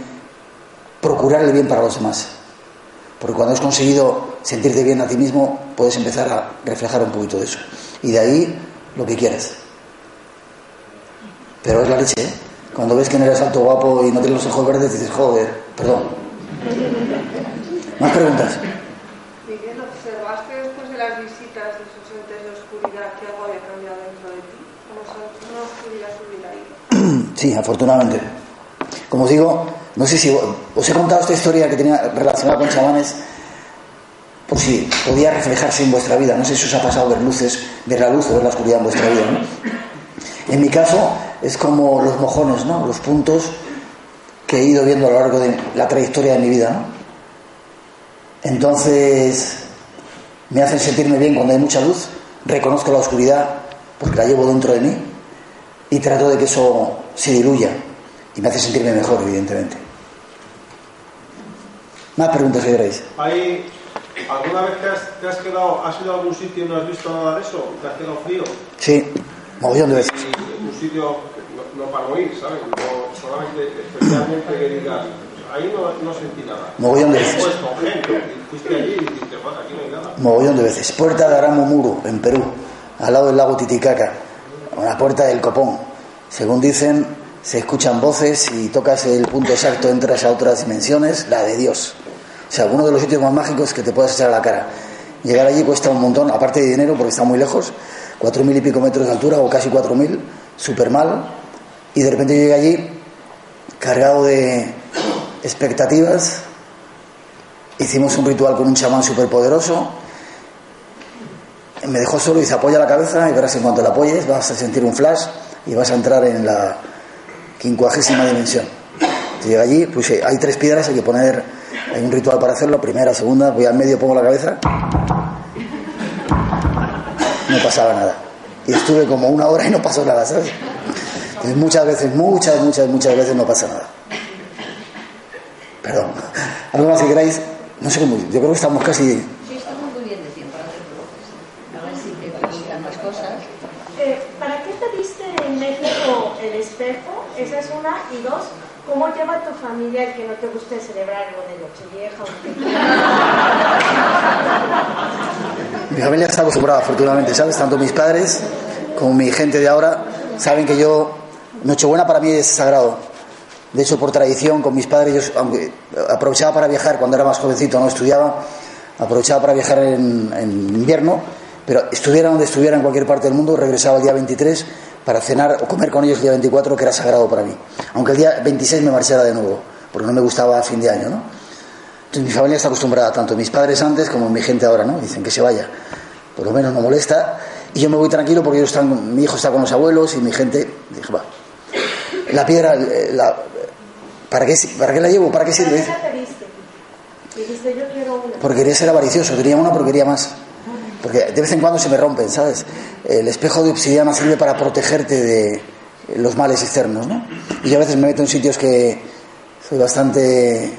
[SPEAKER 2] procurar el bien para los demás. Porque cuando has conseguido sentirte bien a ti mismo, puedes empezar a reflejar un poquito de eso. Y de ahí lo que quieras. Pero es la leche, ¿eh? Cuando ves que no eres alto, guapo y no tienes los ojos verdes, dices, joder, perdón. ¿Más preguntas?
[SPEAKER 6] Miguel, ¿observaste después de las visitas de esos entes de oscuridad que algo había cambiado dentro de ti? ¿Cómo una oscuridad hubiera ido?
[SPEAKER 2] Sí, afortunadamente. Como os digo, no sé si os he contado esta historia que tenía relacionada con chamanes, por si podía reflejarse en vuestra vida. No sé si os ha pasado ver luces, ver la luz o ver la oscuridad en vuestra vida. En mi caso es como los mojones, ¿no? los puntos que he ido viendo a lo largo de la trayectoria de mi vida. ¿no? Entonces me hacen sentirme bien cuando hay mucha luz, reconozco la oscuridad porque la llevo dentro de mí y trato de que eso se diluya y me hace sentirme mejor, evidentemente. Más preguntas que queráis.
[SPEAKER 7] ¿Hay alguna vez que has, te has quedado, has ido a algún sitio y no has visto nada de eso? ¿Te has quedado frío?
[SPEAKER 2] Sí, mogollón de veces.
[SPEAKER 7] Y un sitio no, no para oír, ¿sabes? No solamente, especialmente que digas, ahí no, no sentí nada.
[SPEAKER 2] Mogollón de veces.
[SPEAKER 7] Fuiste allí y dijiste, "Joder, aquí no hay nada.
[SPEAKER 2] Mogollón de veces. Puerta de Aramumuru, en Perú, al lado del lago Titicaca, una puerta del Copón. Según dicen, se escuchan voces y tocas el punto exacto, entras a otras dimensiones, la de Dios. O sea, uno de los sitios más mágicos que te puedas echar a la cara. Llegar allí cuesta un montón, aparte de dinero, porque está muy lejos, cuatro mil y pico metros de altura, o casi cuatro mil, súper mal. Y de repente yo llegué allí cargado de expectativas. Hicimos un ritual con un chamán súper poderoso. Me dejó solo y se apoya la cabeza y verás en cuanto la apoyes vas a sentir un flash y vas a entrar en la quincuagésima dimensión. Te llega allí, pues eh, hay tres piedras, hay que poner, hay un ritual para hacerlo, primera, segunda, voy al medio, pongo la cabeza, no pasaba nada. Y estuve como una hora y no pasó nada, ¿sabes? Entonces, muchas veces, muchas, muchas, muchas veces no pasa nada. Perdón. ¿Algo más que queráis? No sé cómo, yo creo que estamos casi...
[SPEAKER 3] Sí, estamos muy bien de tiempo, no te preocupes. A ver si te preguntan más cosas.
[SPEAKER 8] Eh, ¿Para qué pediste en México Esa es una. Y dos, ¿cómo lleva tu familia el que no te guste celebrar algo de Nochevieja o
[SPEAKER 2] Mi familia está acostumbrada, afortunadamente, ¿sabes? Tanto mis padres como mi gente de ahora saben que yo, Nochebuena para mí es sagrado. De hecho, por tradición, con mis padres, yo aprovechaba para viajar cuando era más jovencito, no estudiaba, aprovechaba para viajar en, en invierno, pero estuviera donde estuviera en cualquier parte del mundo, regresaba el día 23 para cenar o comer con ellos el día 24, que era sagrado para mí. Aunque el día 26 me marchara de nuevo, porque no me gustaba a fin de año, ¿no? Entonces mi familia está acostumbrada, tanto mis padres antes como mi gente ahora, ¿no? Dicen que se vaya, por lo menos no molesta, y yo me voy tranquilo porque ellos están, mi hijo está con los abuelos y mi gente, dije, va. La piedra, eh, la, ¿para, qué, ¿para qué la llevo? ¿Para qué
[SPEAKER 8] ¿Para
[SPEAKER 2] sirve? Porque quería ser avaricioso, quería una pero quería más. Porque de vez en cuando se me rompen, ¿sabes? El espejo de obsidiana sirve para protegerte de los males externos, ¿no? Y yo a veces me meto en sitios que soy bastante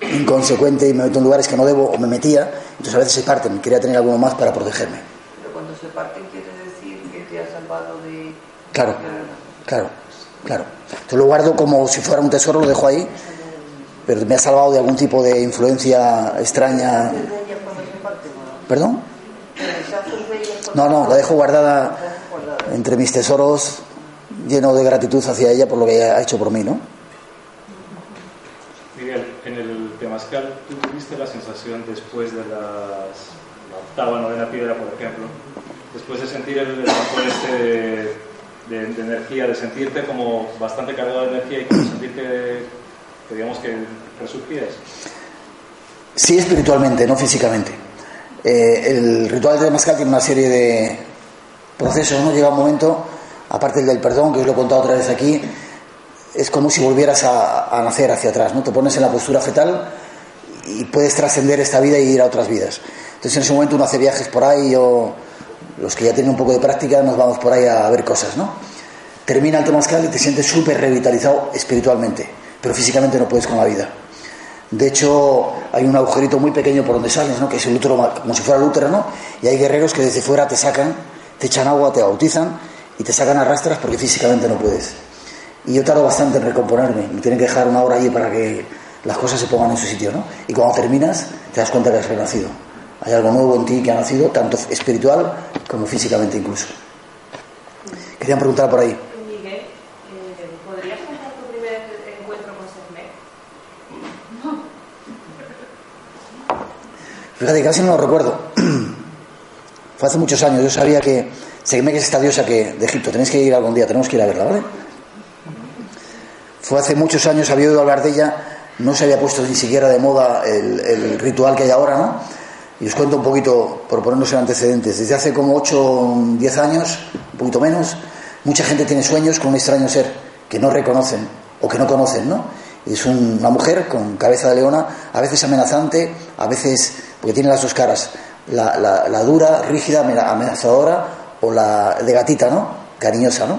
[SPEAKER 2] inconsecuente y me meto en lugares que no debo o me metía, entonces a veces se parten, quería tener alguno más para protegerme.
[SPEAKER 9] Pero cuando se parten quiere decir que te ha salvado de...
[SPEAKER 2] Claro, claro, claro. Entonces lo guardo como si fuera un tesoro, lo dejo ahí, pero me ha salvado de algún tipo de influencia extraña. ¿Perdón? No, no, la dejo guardada entre mis tesoros, lleno de gratitud hacia ella por lo que ella ha hecho por mí, ¿no?
[SPEAKER 10] Miguel, en el Temazcal, ¿tú tuviste la sensación después de las, la octava, novena piedra, por ejemplo, después de sentir el, vapor este de, de- de energía, de sentirte como bastante cargado de energía y como sentir que, que digamos que resurgías?
[SPEAKER 2] Sí, espiritualmente, no físicamente. Eh, el ritual de Temazcal tiene una serie de procesos, ¿no? Llega un momento, aparte del perdón, que os lo he contado otra vez aquí, es como si volvieras a, a nacer hacia atrás, ¿no? Te pones en la postura fetal y puedes trascender esta vida y ir a otras vidas. Entonces en ese momento uno hace viajes por ahí, o los que ya tienen un poco de práctica nos vamos por ahí a ver cosas, ¿no? Termina el temazcal y te sientes súper revitalizado espiritualmente, pero físicamente no puedes con la vida. De hecho, hay un agujerito muy pequeño por donde sales, ¿no? que es el útero, como si fuera el útero, ¿no? Y hay guerreros que desde fuera te sacan, te echan agua, te bautizan y te sacan a rastras porque físicamente no puedes. Y yo tardo bastante en recomponerme. Me tienen que dejar una hora allí para que las cosas se pongan en su sitio, ¿no? Y cuando terminas, te das cuenta que has renacido. Hay algo nuevo en ti que ha nacido, tanto espiritual como físicamente incluso. Querían preguntar por ahí.
[SPEAKER 8] Miguel, eh, ¿podrías contar tu primer encuentro con Sermet?
[SPEAKER 2] Casi no lo recuerdo. Fue hace muchos años. Yo sabía que Segmek es esta diosa que, de Egipto. Tenéis que ir algún día, tenemos que ir a verla, ¿vale? Fue hace muchos años, había oído hablar de ella. No se había puesto ni siquiera de moda el, ritual que hay ahora, ¿no? Y os cuento un poquito, por ponernos en antecedentes. Desde hace como 8 10 años, un poquito menos, mucha gente tiene sueños con un extraño ser que no reconocen o que no conocen, ¿no? Es un- una mujer con cabeza de leona, a veces amenazante, a veces, porque tiene las dos caras, la, dura, rígida, amena- amenazadora, o la de gatita, ¿no? Cariñosa, ¿no?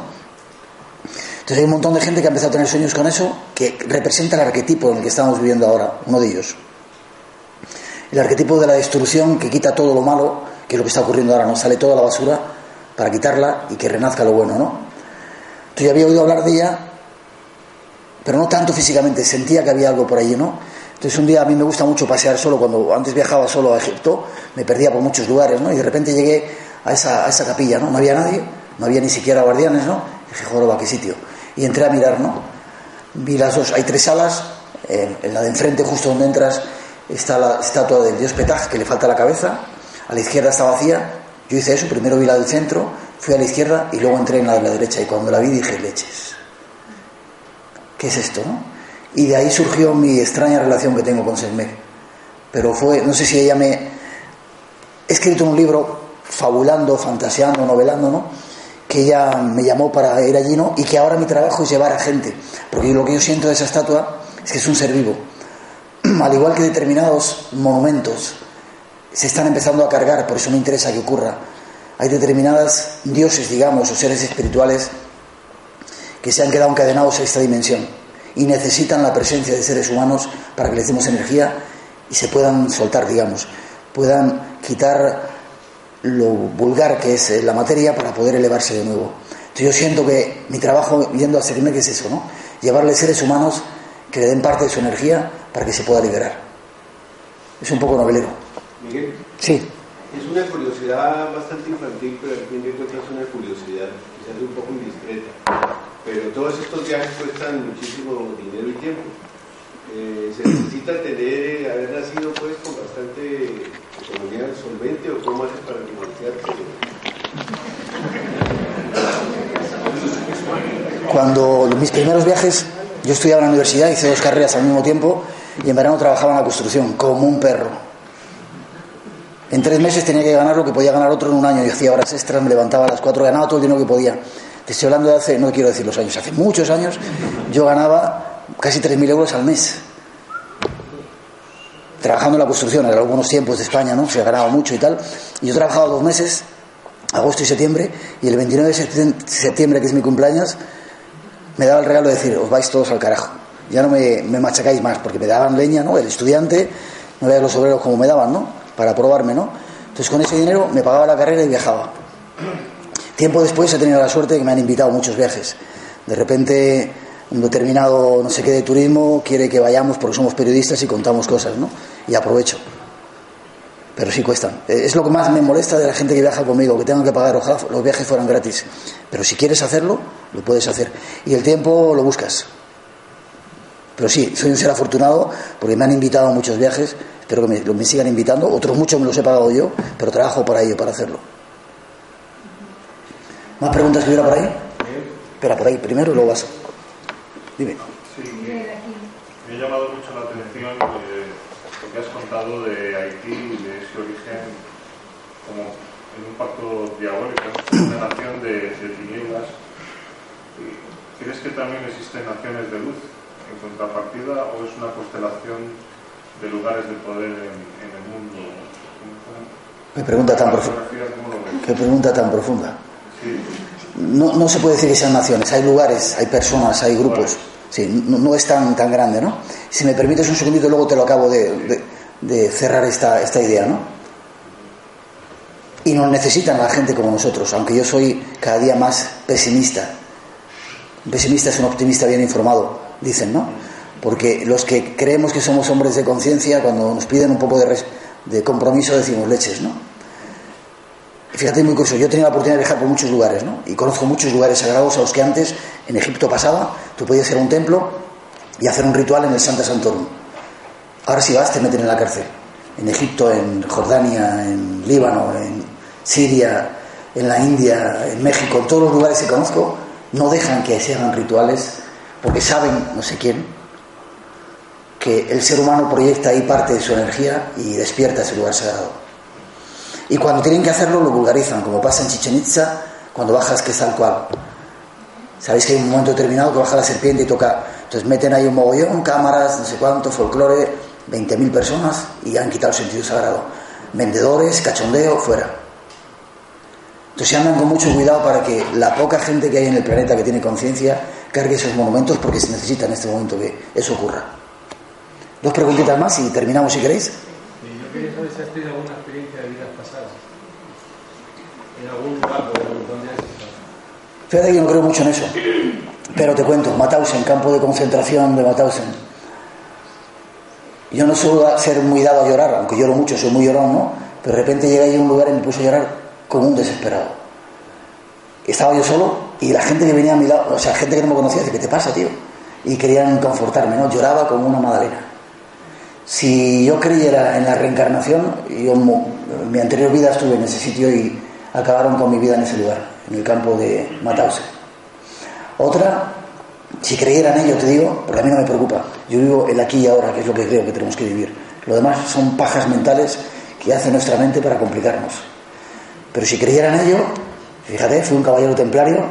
[SPEAKER 2] Entonces hay un montón de gente que ha empezado a tener sueños con eso, que representa el arquetipo en el que estamos viviendo ahora, uno de ellos. El arquetipo de la destrucción que quita todo lo malo, que es lo que está ocurriendo ahora, ¿no? Sale toda la basura para quitarla y que renazca lo bueno, ¿no? Entonces yo había oído hablar de ella, pero no tanto físicamente, sentía que había algo por allí, ¿no? Entonces un día a mí me gusta mucho pasear solo, cuando antes viajaba solo a Egipto, me perdía por muchos lugares, ¿no? Y de repente llegué a esa, capilla, ¿no? No había nadie, no había ni siquiera guardianes, ¿no? Y dije, joder, qué sitio. Y entré a mirar, ¿no? Vi las dos, hay tres salas, en la de enfrente, justo donde entras, está la estatua del dios Petach, que le falta la cabeza, a la izquierda está vacía, yo hice eso, primero vi la del centro, fui a la izquierda y luego entré en la de la derecha, y cuando la vi dije, leches, ¿qué es esto, no? Y de ahí surgió mi extraña relación que tengo con Selmec. Pero fue, no sé si ella me... He escrito un libro fabulando, fantaseando, novelando, ¿no? Que ella me llamó para ir allí, ¿no? Y que ahora mi trabajo es llevar a gente. Porque lo que yo siento de esa estatua es que es un ser vivo. Al igual que determinados monumentos se están empezando a cargar, por eso me interesa que ocurra. Hay determinadas dioses, digamos, o seres espirituales que se han quedado encadenados a esta dimensión y necesitan la presencia de seres humanos para que les demos energía y se puedan soltar, digamos, puedan quitar lo vulgar que es eh, la materia para poder elevarse de nuevo. Entonces yo siento que mi trabajo yendo a seguirme que es eso, ¿no? Llevarle seres humanos que le den parte de su energía para que se pueda liberar. Es un poco novelero.
[SPEAKER 11] Miguel.
[SPEAKER 2] Sí.
[SPEAKER 11] Es una curiosidad bastante infantil, pero al fin de cuentas es una curiosidad, quizás un poco indiscreta. Pero todos estos viajes cuestan muchísimo dinero y tiempo. Eh, se necesita tener, haber nacido pues con bastante economía solvente o cómo haces para financiarse.
[SPEAKER 2] Cuando mis primeros viajes, yo estudiaba en la universidad, hice dos carreras al mismo tiempo y en verano trabajaba en la construcción, como un perro. En tres meses tenía que ganar lo que podía ganar otro en un año. Yo hacía horas extras, me levantaba a las cuatro, ganaba todo el dinero que podía. Te estoy hablando de hace, no quiero decir los años, hace muchos años yo ganaba casi 3.000 euros al mes. Trabajando en la construcción, en algunos tiempos de España, ¿no? Se ganaba mucho y tal. Y yo trabajaba dos meses, agosto y septiembre, y el 29 de septiembre, que es mi cumpleaños, me daba el regalo de decir, os vais todos al carajo. Ya no me, machacáis más, porque me daban leña, ¿no? El estudiante, no veas los obreros como me daban, ¿no? Para probarme, ¿no? Entonces con ese dinero me pagaba la carrera y viajaba. Tiempo después he tenido la suerte de que me han invitado a muchos viajes. De repente un determinado no sé qué de turismo quiere que vayamos porque somos periodistas y contamos cosas, ¿no? Y aprovecho. Pero sí cuestan. Es lo que más me molesta de la gente que viaja conmigo, que tengan que pagar, ojalá los viajes fueran gratis. Pero si quieres hacerlo, lo puedes hacer. Y el tiempo lo buscas. Pero sí, soy un ser afortunado porque me han invitado a muchos viajes, espero que me, me sigan invitando, otros muchos me los he pagado yo, pero trabajo para ello, para hacerlo. ¿Más preguntas que hubiera por ahí? Espera, por ahí primero y luego vas. Dime.
[SPEAKER 5] Sí, me ha llamado mucho la atención eh, lo que has contado de Haití y de ese origen como en un pacto diabólico, una nación de, de tinieblas. ¿Crees que también existen naciones de luz en contrapartida o es una constelación de lugares de poder en, en el mundo?
[SPEAKER 2] Qué pregunta tan profunda. Qué pregunta tan profunda. No, no, se puede decir que sean naciones, hay lugares, hay personas, hay grupos. Sí, no, no, es tan, tan grande, ¿no? Si me permites un segundito, luego te lo acabo de, de, de cerrar esta, esta idea, ¿no? Y nos necesitan a la gente como nosotros, aunque yo soy cada día más pesimista. Un pesimista es un optimista bien informado, dicen, ¿no? Porque los que creemos que somos hombres de conciencia, cuando nos piden un poco de, de compromiso, decimos leches, ¿no? Fíjate, muy curioso, yo he tenido la oportunidad de viajar por muchos lugares, ¿no? Y conozco muchos lugares sagrados a los que antes en Egipto pasaba, tú podías ir a un templo y hacer un ritual en el Santa Santorum. Ahora si vas te meten en la cárcel. En Egipto, en Jordania, en Líbano, en Siria, en la India, en México, en todos los lugares que conozco, no dejan que se hagan rituales porque saben, no sé quién, que el ser humano proyecta ahí parte de su energía y despierta ese lugar sagrado. Y cuando tienen que hacerlo lo vulgarizan, como pasa en Chichen Itza, cuando bajas que es tal cual. Sabéis que hay un momento determinado que baja la serpiente y toca. Entonces meten ahí un mogollón, cámaras, no sé cuánto, folclore, 20.000 personas y han quitado el sentido sagrado. Vendedores, cachondeo, fuera. Entonces andan con mucho cuidado para que la poca gente que hay en el planeta que tiene conciencia cargue esos monumentos porque se necesita en este momento que eso ocurra. Dos preguntitas más y terminamos si queréis.
[SPEAKER 12] Yo quería saber si has tenido alguna experiencia de pasadas. En.
[SPEAKER 2] Fíjate que yo no creo mucho en eso. Pero te cuento, Mauthausen, campo de concentración de Mauthausen. Yo no suelo ser muy dado a llorar, aunque lloro mucho, soy muy llorón, ¿no? Pero de repente llegué a un lugar y me puse a llorar como un desesperado. Estaba yo solo y la gente que venía a mi lado, o sea, gente que no me conocía, dice, ¿qué te pasa, tío? Y querían confortarme, ¿no? Lloraba como una madalena. Si yo creyera en la reencarnación, yo en mi anterior vida estuve en ese sitio y acabaron con mi vida en ese lugar, en el campo de Mauthausen. Otra, si creyera en ello, te digo, porque a mí no me preocupa. Yo vivo el aquí y ahora, que es lo que creo que tenemos que vivir. Lo demás son pajas mentales que hace nuestra mente para complicarnos. Pero si creyera en ello, fíjate, fui un caballero templario,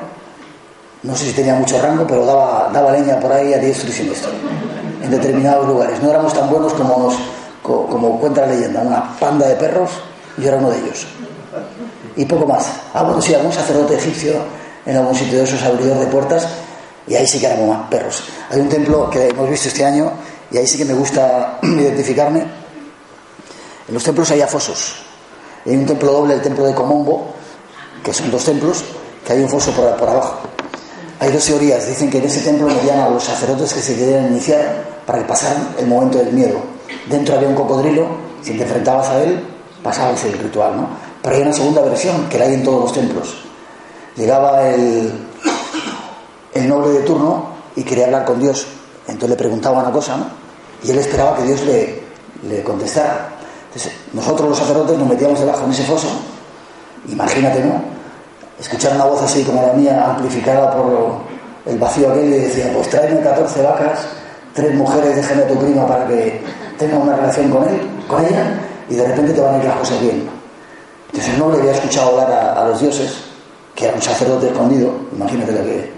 [SPEAKER 2] no sé si tenía mucho rango, pero daba, daba leña por ahí a diestro y siniestro, en determinados lugares. No éramos tan buenos como, nos, como cuenta la leyenda, una panda de perros, yo era uno de ellos. Y poco más. Ah, bueno, sí, algún sacerdote egipcio en algún sitio de esos abridores de puertas, y ahí sí que éramos más perros. Hay un templo que hemos visto este año, y ahí sí que me gusta identificarme. En los templos hay fosos. Hay un templo doble, el templo de Comombo, que son dos templos, que hay un foso por, por abajo. Hay dos teorías. Dicen que en ese templo metían a los sacerdotes que se querían iniciar para que pasaran el momento del miedo. Dentro había un cocodrilo, si te enfrentabas a él, pasabas el ritual, ¿no? Pero hay una segunda versión, que la hay en todos los templos. Llegaba el, el noble de turno y quería hablar con Dios. Entonces le preguntaba una cosa, ¿no? Y él esperaba que Dios le, le contestara. Entonces, nosotros los sacerdotes nos metíamos debajo en ese foso, imagínate, ¿no? Escuchar una voz así como la mía, amplificada por el vacío aquel, y decía, pues tráeme 14 vacas, tres mujeres, déjame a tu prima para que tenga una relación con él, con ella, y de repente te van a ir las cosas bien. Entonces no le había escuchado hablar a, a los dioses, que era un sacerdote escondido, imagínate lo que,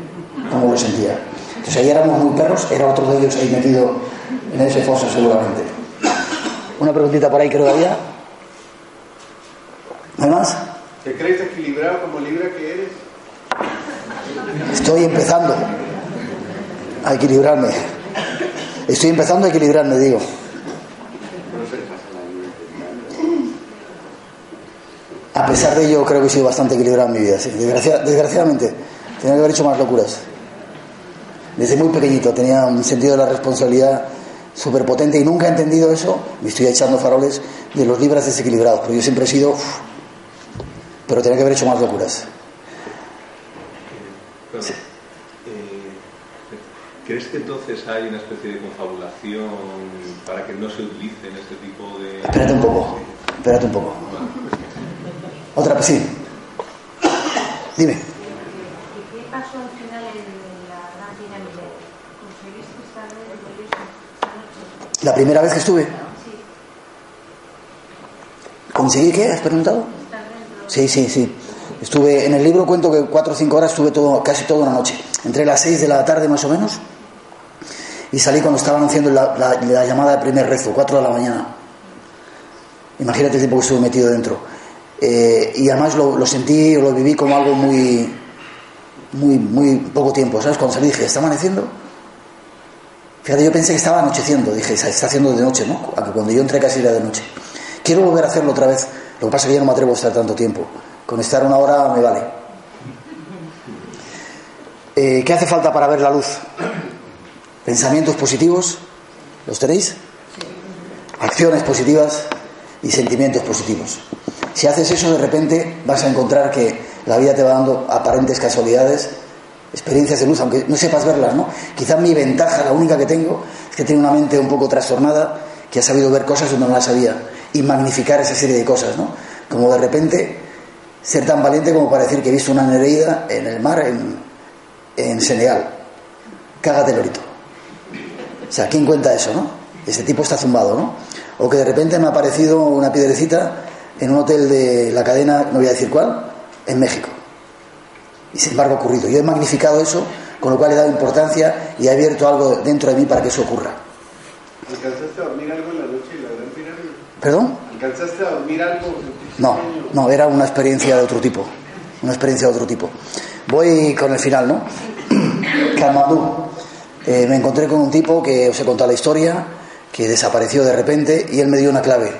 [SPEAKER 2] cómo lo sentía. Entonces ahí éramos muy perros, era otro de ellos ahí metido en ese foso seguramente. Una preguntita por ahí creo que había. ¿No hay más?
[SPEAKER 11] ¿Te crees equilibrado como libra que eres?
[SPEAKER 2] Estoy empezando a equilibrarme. Estoy empezando a equilibrarme, digo. A pesar de ello, creo que he sido bastante equilibrado en mi vida. Sí. Desgracia, desgraciadamente, tenía que haber hecho más locuras. Desde muy pequeñito tenía un sentido de la responsabilidad súper potente y nunca he entendido eso. Me estoy echando faroles de los libras desequilibrados, pero yo siempre he sido. Pero tenía que haber hecho más locuras.
[SPEAKER 13] Sí. ¿Crees que entonces hay una especie de confabulación para que no se utilicen este tipo de...
[SPEAKER 2] Espérate un poco, espérate un poco. Otra, sí. Dime.
[SPEAKER 14] ¿Qué pasó al final en la gran.
[SPEAKER 2] La primera vez que estuve. ¿Conseguí qué? ¿Has preguntado? Sí, sí, sí. Estuve, en el libro cuento que cuatro o cinco horas estuve todo, casi toda una noche. Entré a las seis de la tarde más o menos y salí cuando estaban haciendo la, la, la llamada de primer rezo, cuatro de la mañana. Imagínate el tiempo que estuve metido dentro. Eh, y además lo, lo, sentí, lo viví como algo muy, muy, muy poco tiempo. ¿Sabes? Cuando salí dije, ¿está amaneciendo? Fíjate, yo pensé que estaba anocheciendo. Dije, está haciendo de noche, ¿no? Aunque cuando yo entré casi era de noche. Quiero volver a hacerlo otra vez. Lo que pasa es que yo no me atrevo a estar tanto tiempo. Con estar una hora me vale. Eh, ¿Qué hace falta para ver la luz? Pensamientos positivos, ¿los tenéis? Acciones positivas y sentimientos positivos. Si haces eso, de repente vas a encontrar que la vida te va dando aparentes casualidades, experiencias de luz, aunque no sepas verlas, ¿no? Quizá mi ventaja, la única que tengo, es que tengo una mente un poco trastornada, que ha sabido ver cosas donde no las sabía y magnificar esa serie de cosas, ¿no? Como de repente ser tan valiente como para decir que he visto una nereida en el mar en, en Senegal. Cágate, lorito. O sea, ¿quién cuenta eso, no? Ese tipo está zumbado, ¿no? O que de repente me ha aparecido una piedrecita en un hotel de la cadena, no voy a decir cuál, en México. Y sin embargo ha ocurrido. Yo he magnificado eso, con lo cual he dado importancia y he abierto algo dentro de mí para que eso ocurra.
[SPEAKER 11] ¿Alcanzaste a dormir algo en la noche en la gran pirámide?
[SPEAKER 2] ¿Perdón?
[SPEAKER 11] ¿Alcanzaste a dormir algo?
[SPEAKER 2] No, no, era una experiencia de otro tipo. Una experiencia de otro tipo. Voy con el final, ¿no? Kalmandú. Eh, me encontré con un tipo que os he contado la historia, que desapareció de repente y él me dio una clave.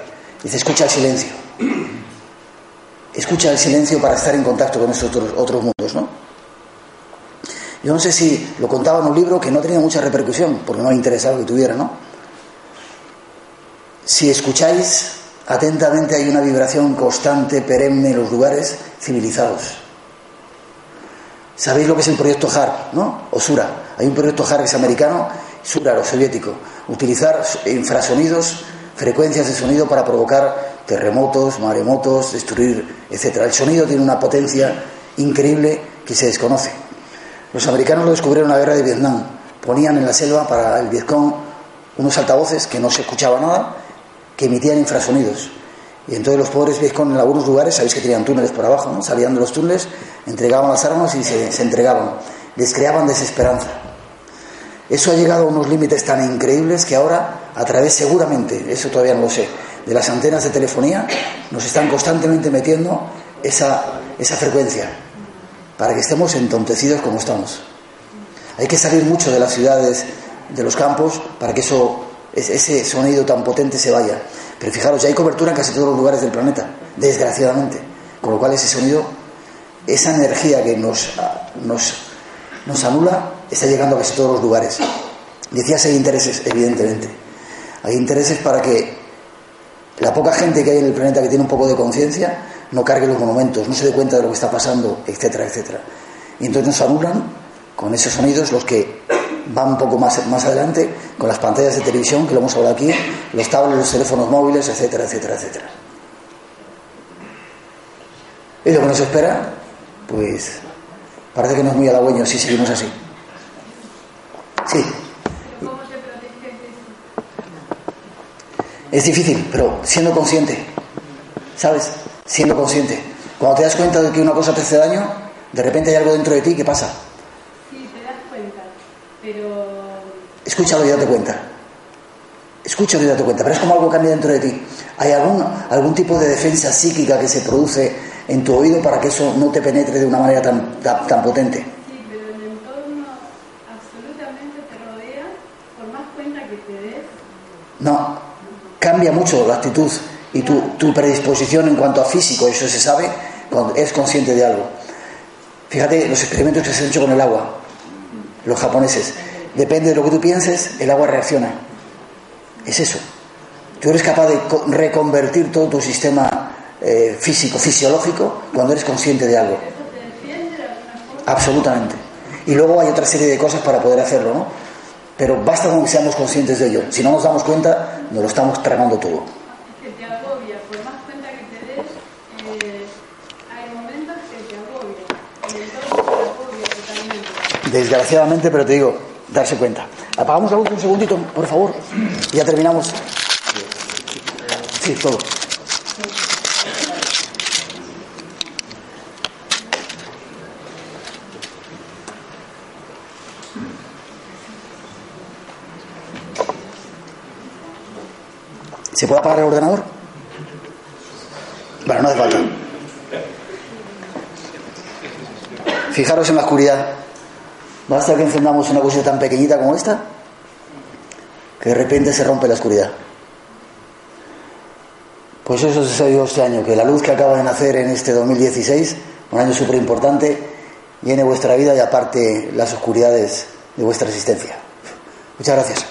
[SPEAKER 2] Dice, escucha el silencio. Escucha el silencio para estar en contacto con esos otros, otros mundos, ¿no? Yo no sé si lo contaba en un libro que no tenía mucha repercusión, porque no me interesaba que tuviera, ¿no? Si escucháis atentamente hay una vibración constante, perenne en los lugares civilizados. ¿Sabéis lo que es el proyecto HAR, no? O SURA. Hay un proyecto HAR que es americano, SURA, lo soviético. Utilizar infrasonidos, frecuencias de sonido para provocar terremotos, maremotos, destruir, etc. El sonido tiene una potencia increíble que se desconoce. Los americanos lo descubrieron en la guerra de Vietnam. Ponían en la selva para el Vietcong unos altavoces que no se escuchaba nada, que emitían infrasonidos. Y entonces los pobres Vietcong en algunos lugares, sabéis que tenían túneles por abajo, ¿no? salían de los túneles, entregaban las armas y se entregaban. Les creaban desesperanza. Eso ha llegado a unos límites tan increíbles que ahora, a través seguramente, eso todavía no lo sé, de las antenas de telefonía, nos están constantemente metiendo esa, esa frecuencia para que estemos entontecidos como estamos. Hay que salir mucho de las ciudades, de los campos, para que eso, ese sonido tan potente se vaya. Pero fijaros, ya hay cobertura en casi todos los lugares del planeta, desgraciadamente. Con lo cual ese sonido, esa energía que nos, nos, nos anula, está llegando a casi todos los lugares. Decías, hay intereses, evidentemente. Hay intereses para que la poca gente que hay en el planeta que tiene un poco de conciencia no cargue los monumentos, no se dé cuenta de lo que está pasando, etcétera, etcétera. Y entonces nos anulan con esos sonidos los que van un poco más, más adelante, con las pantallas de televisión, que lo hemos hablado aquí, los tablets, los teléfonos móviles, etcétera, etcétera, etcétera. Y lo que nos espera, pues parece que no es muy halagüeño si seguimos así. Sí. Es difícil, pero siendo consciente, ¿sabes? Siendo consciente. Cuando te das cuenta de que una cosa te hace daño, de repente hay algo dentro de ti que pasa.
[SPEAKER 14] Sí, te das cuenta, pero...
[SPEAKER 2] Escúchalo y date cuenta. Escúchalo y date cuenta, pero es como algo cambia dentro de ti. ¿Hay algún, algún tipo de defensa psíquica que se produce en tu oído para que eso no te penetre de una manera tan, tan, tan potente?
[SPEAKER 14] Sí, pero el entorno absolutamente te rodea, por más cuenta que te des,
[SPEAKER 2] No, cambia mucho la actitud y tu, tu predisposición en cuanto a físico, eso se sabe cuando es consciente de algo. Fíjate los experimentos que se han hecho con el agua, los japoneses. Depende de lo que tú pienses, el agua reacciona. Es eso. Tú eres capaz de co- reconvertir todo tu sistema eh, físico, fisiológico, cuando eres consciente de algo. Absolutamente. Y luego hay otra serie de cosas para poder hacerlo, ¿no? Pero basta con que seamos conscientes de ello. Si no nos damos cuenta, nos lo estamos tragando todo.
[SPEAKER 14] que te agobia, por más cuenta que te des, eh, hay momentos que te agobia, el entorno te agobia totalmente.
[SPEAKER 2] Desgraciadamente, pero te digo, darse cuenta. Apagamos la luz un segundito, por favor. Y ya terminamos. Sí, todo. ¿Se puede apagar el ordenador? Bueno, no hace falta. Fijaros en la oscuridad. Basta que encendamos una cosita tan pequeñita como esta, que de repente se rompe la oscuridad. Pues eso es yo este año, que la luz que acaba de nacer en este 2016, un año súper importante, llene vuestra vida y aparte las oscuridades de vuestra existencia. Muchas gracias.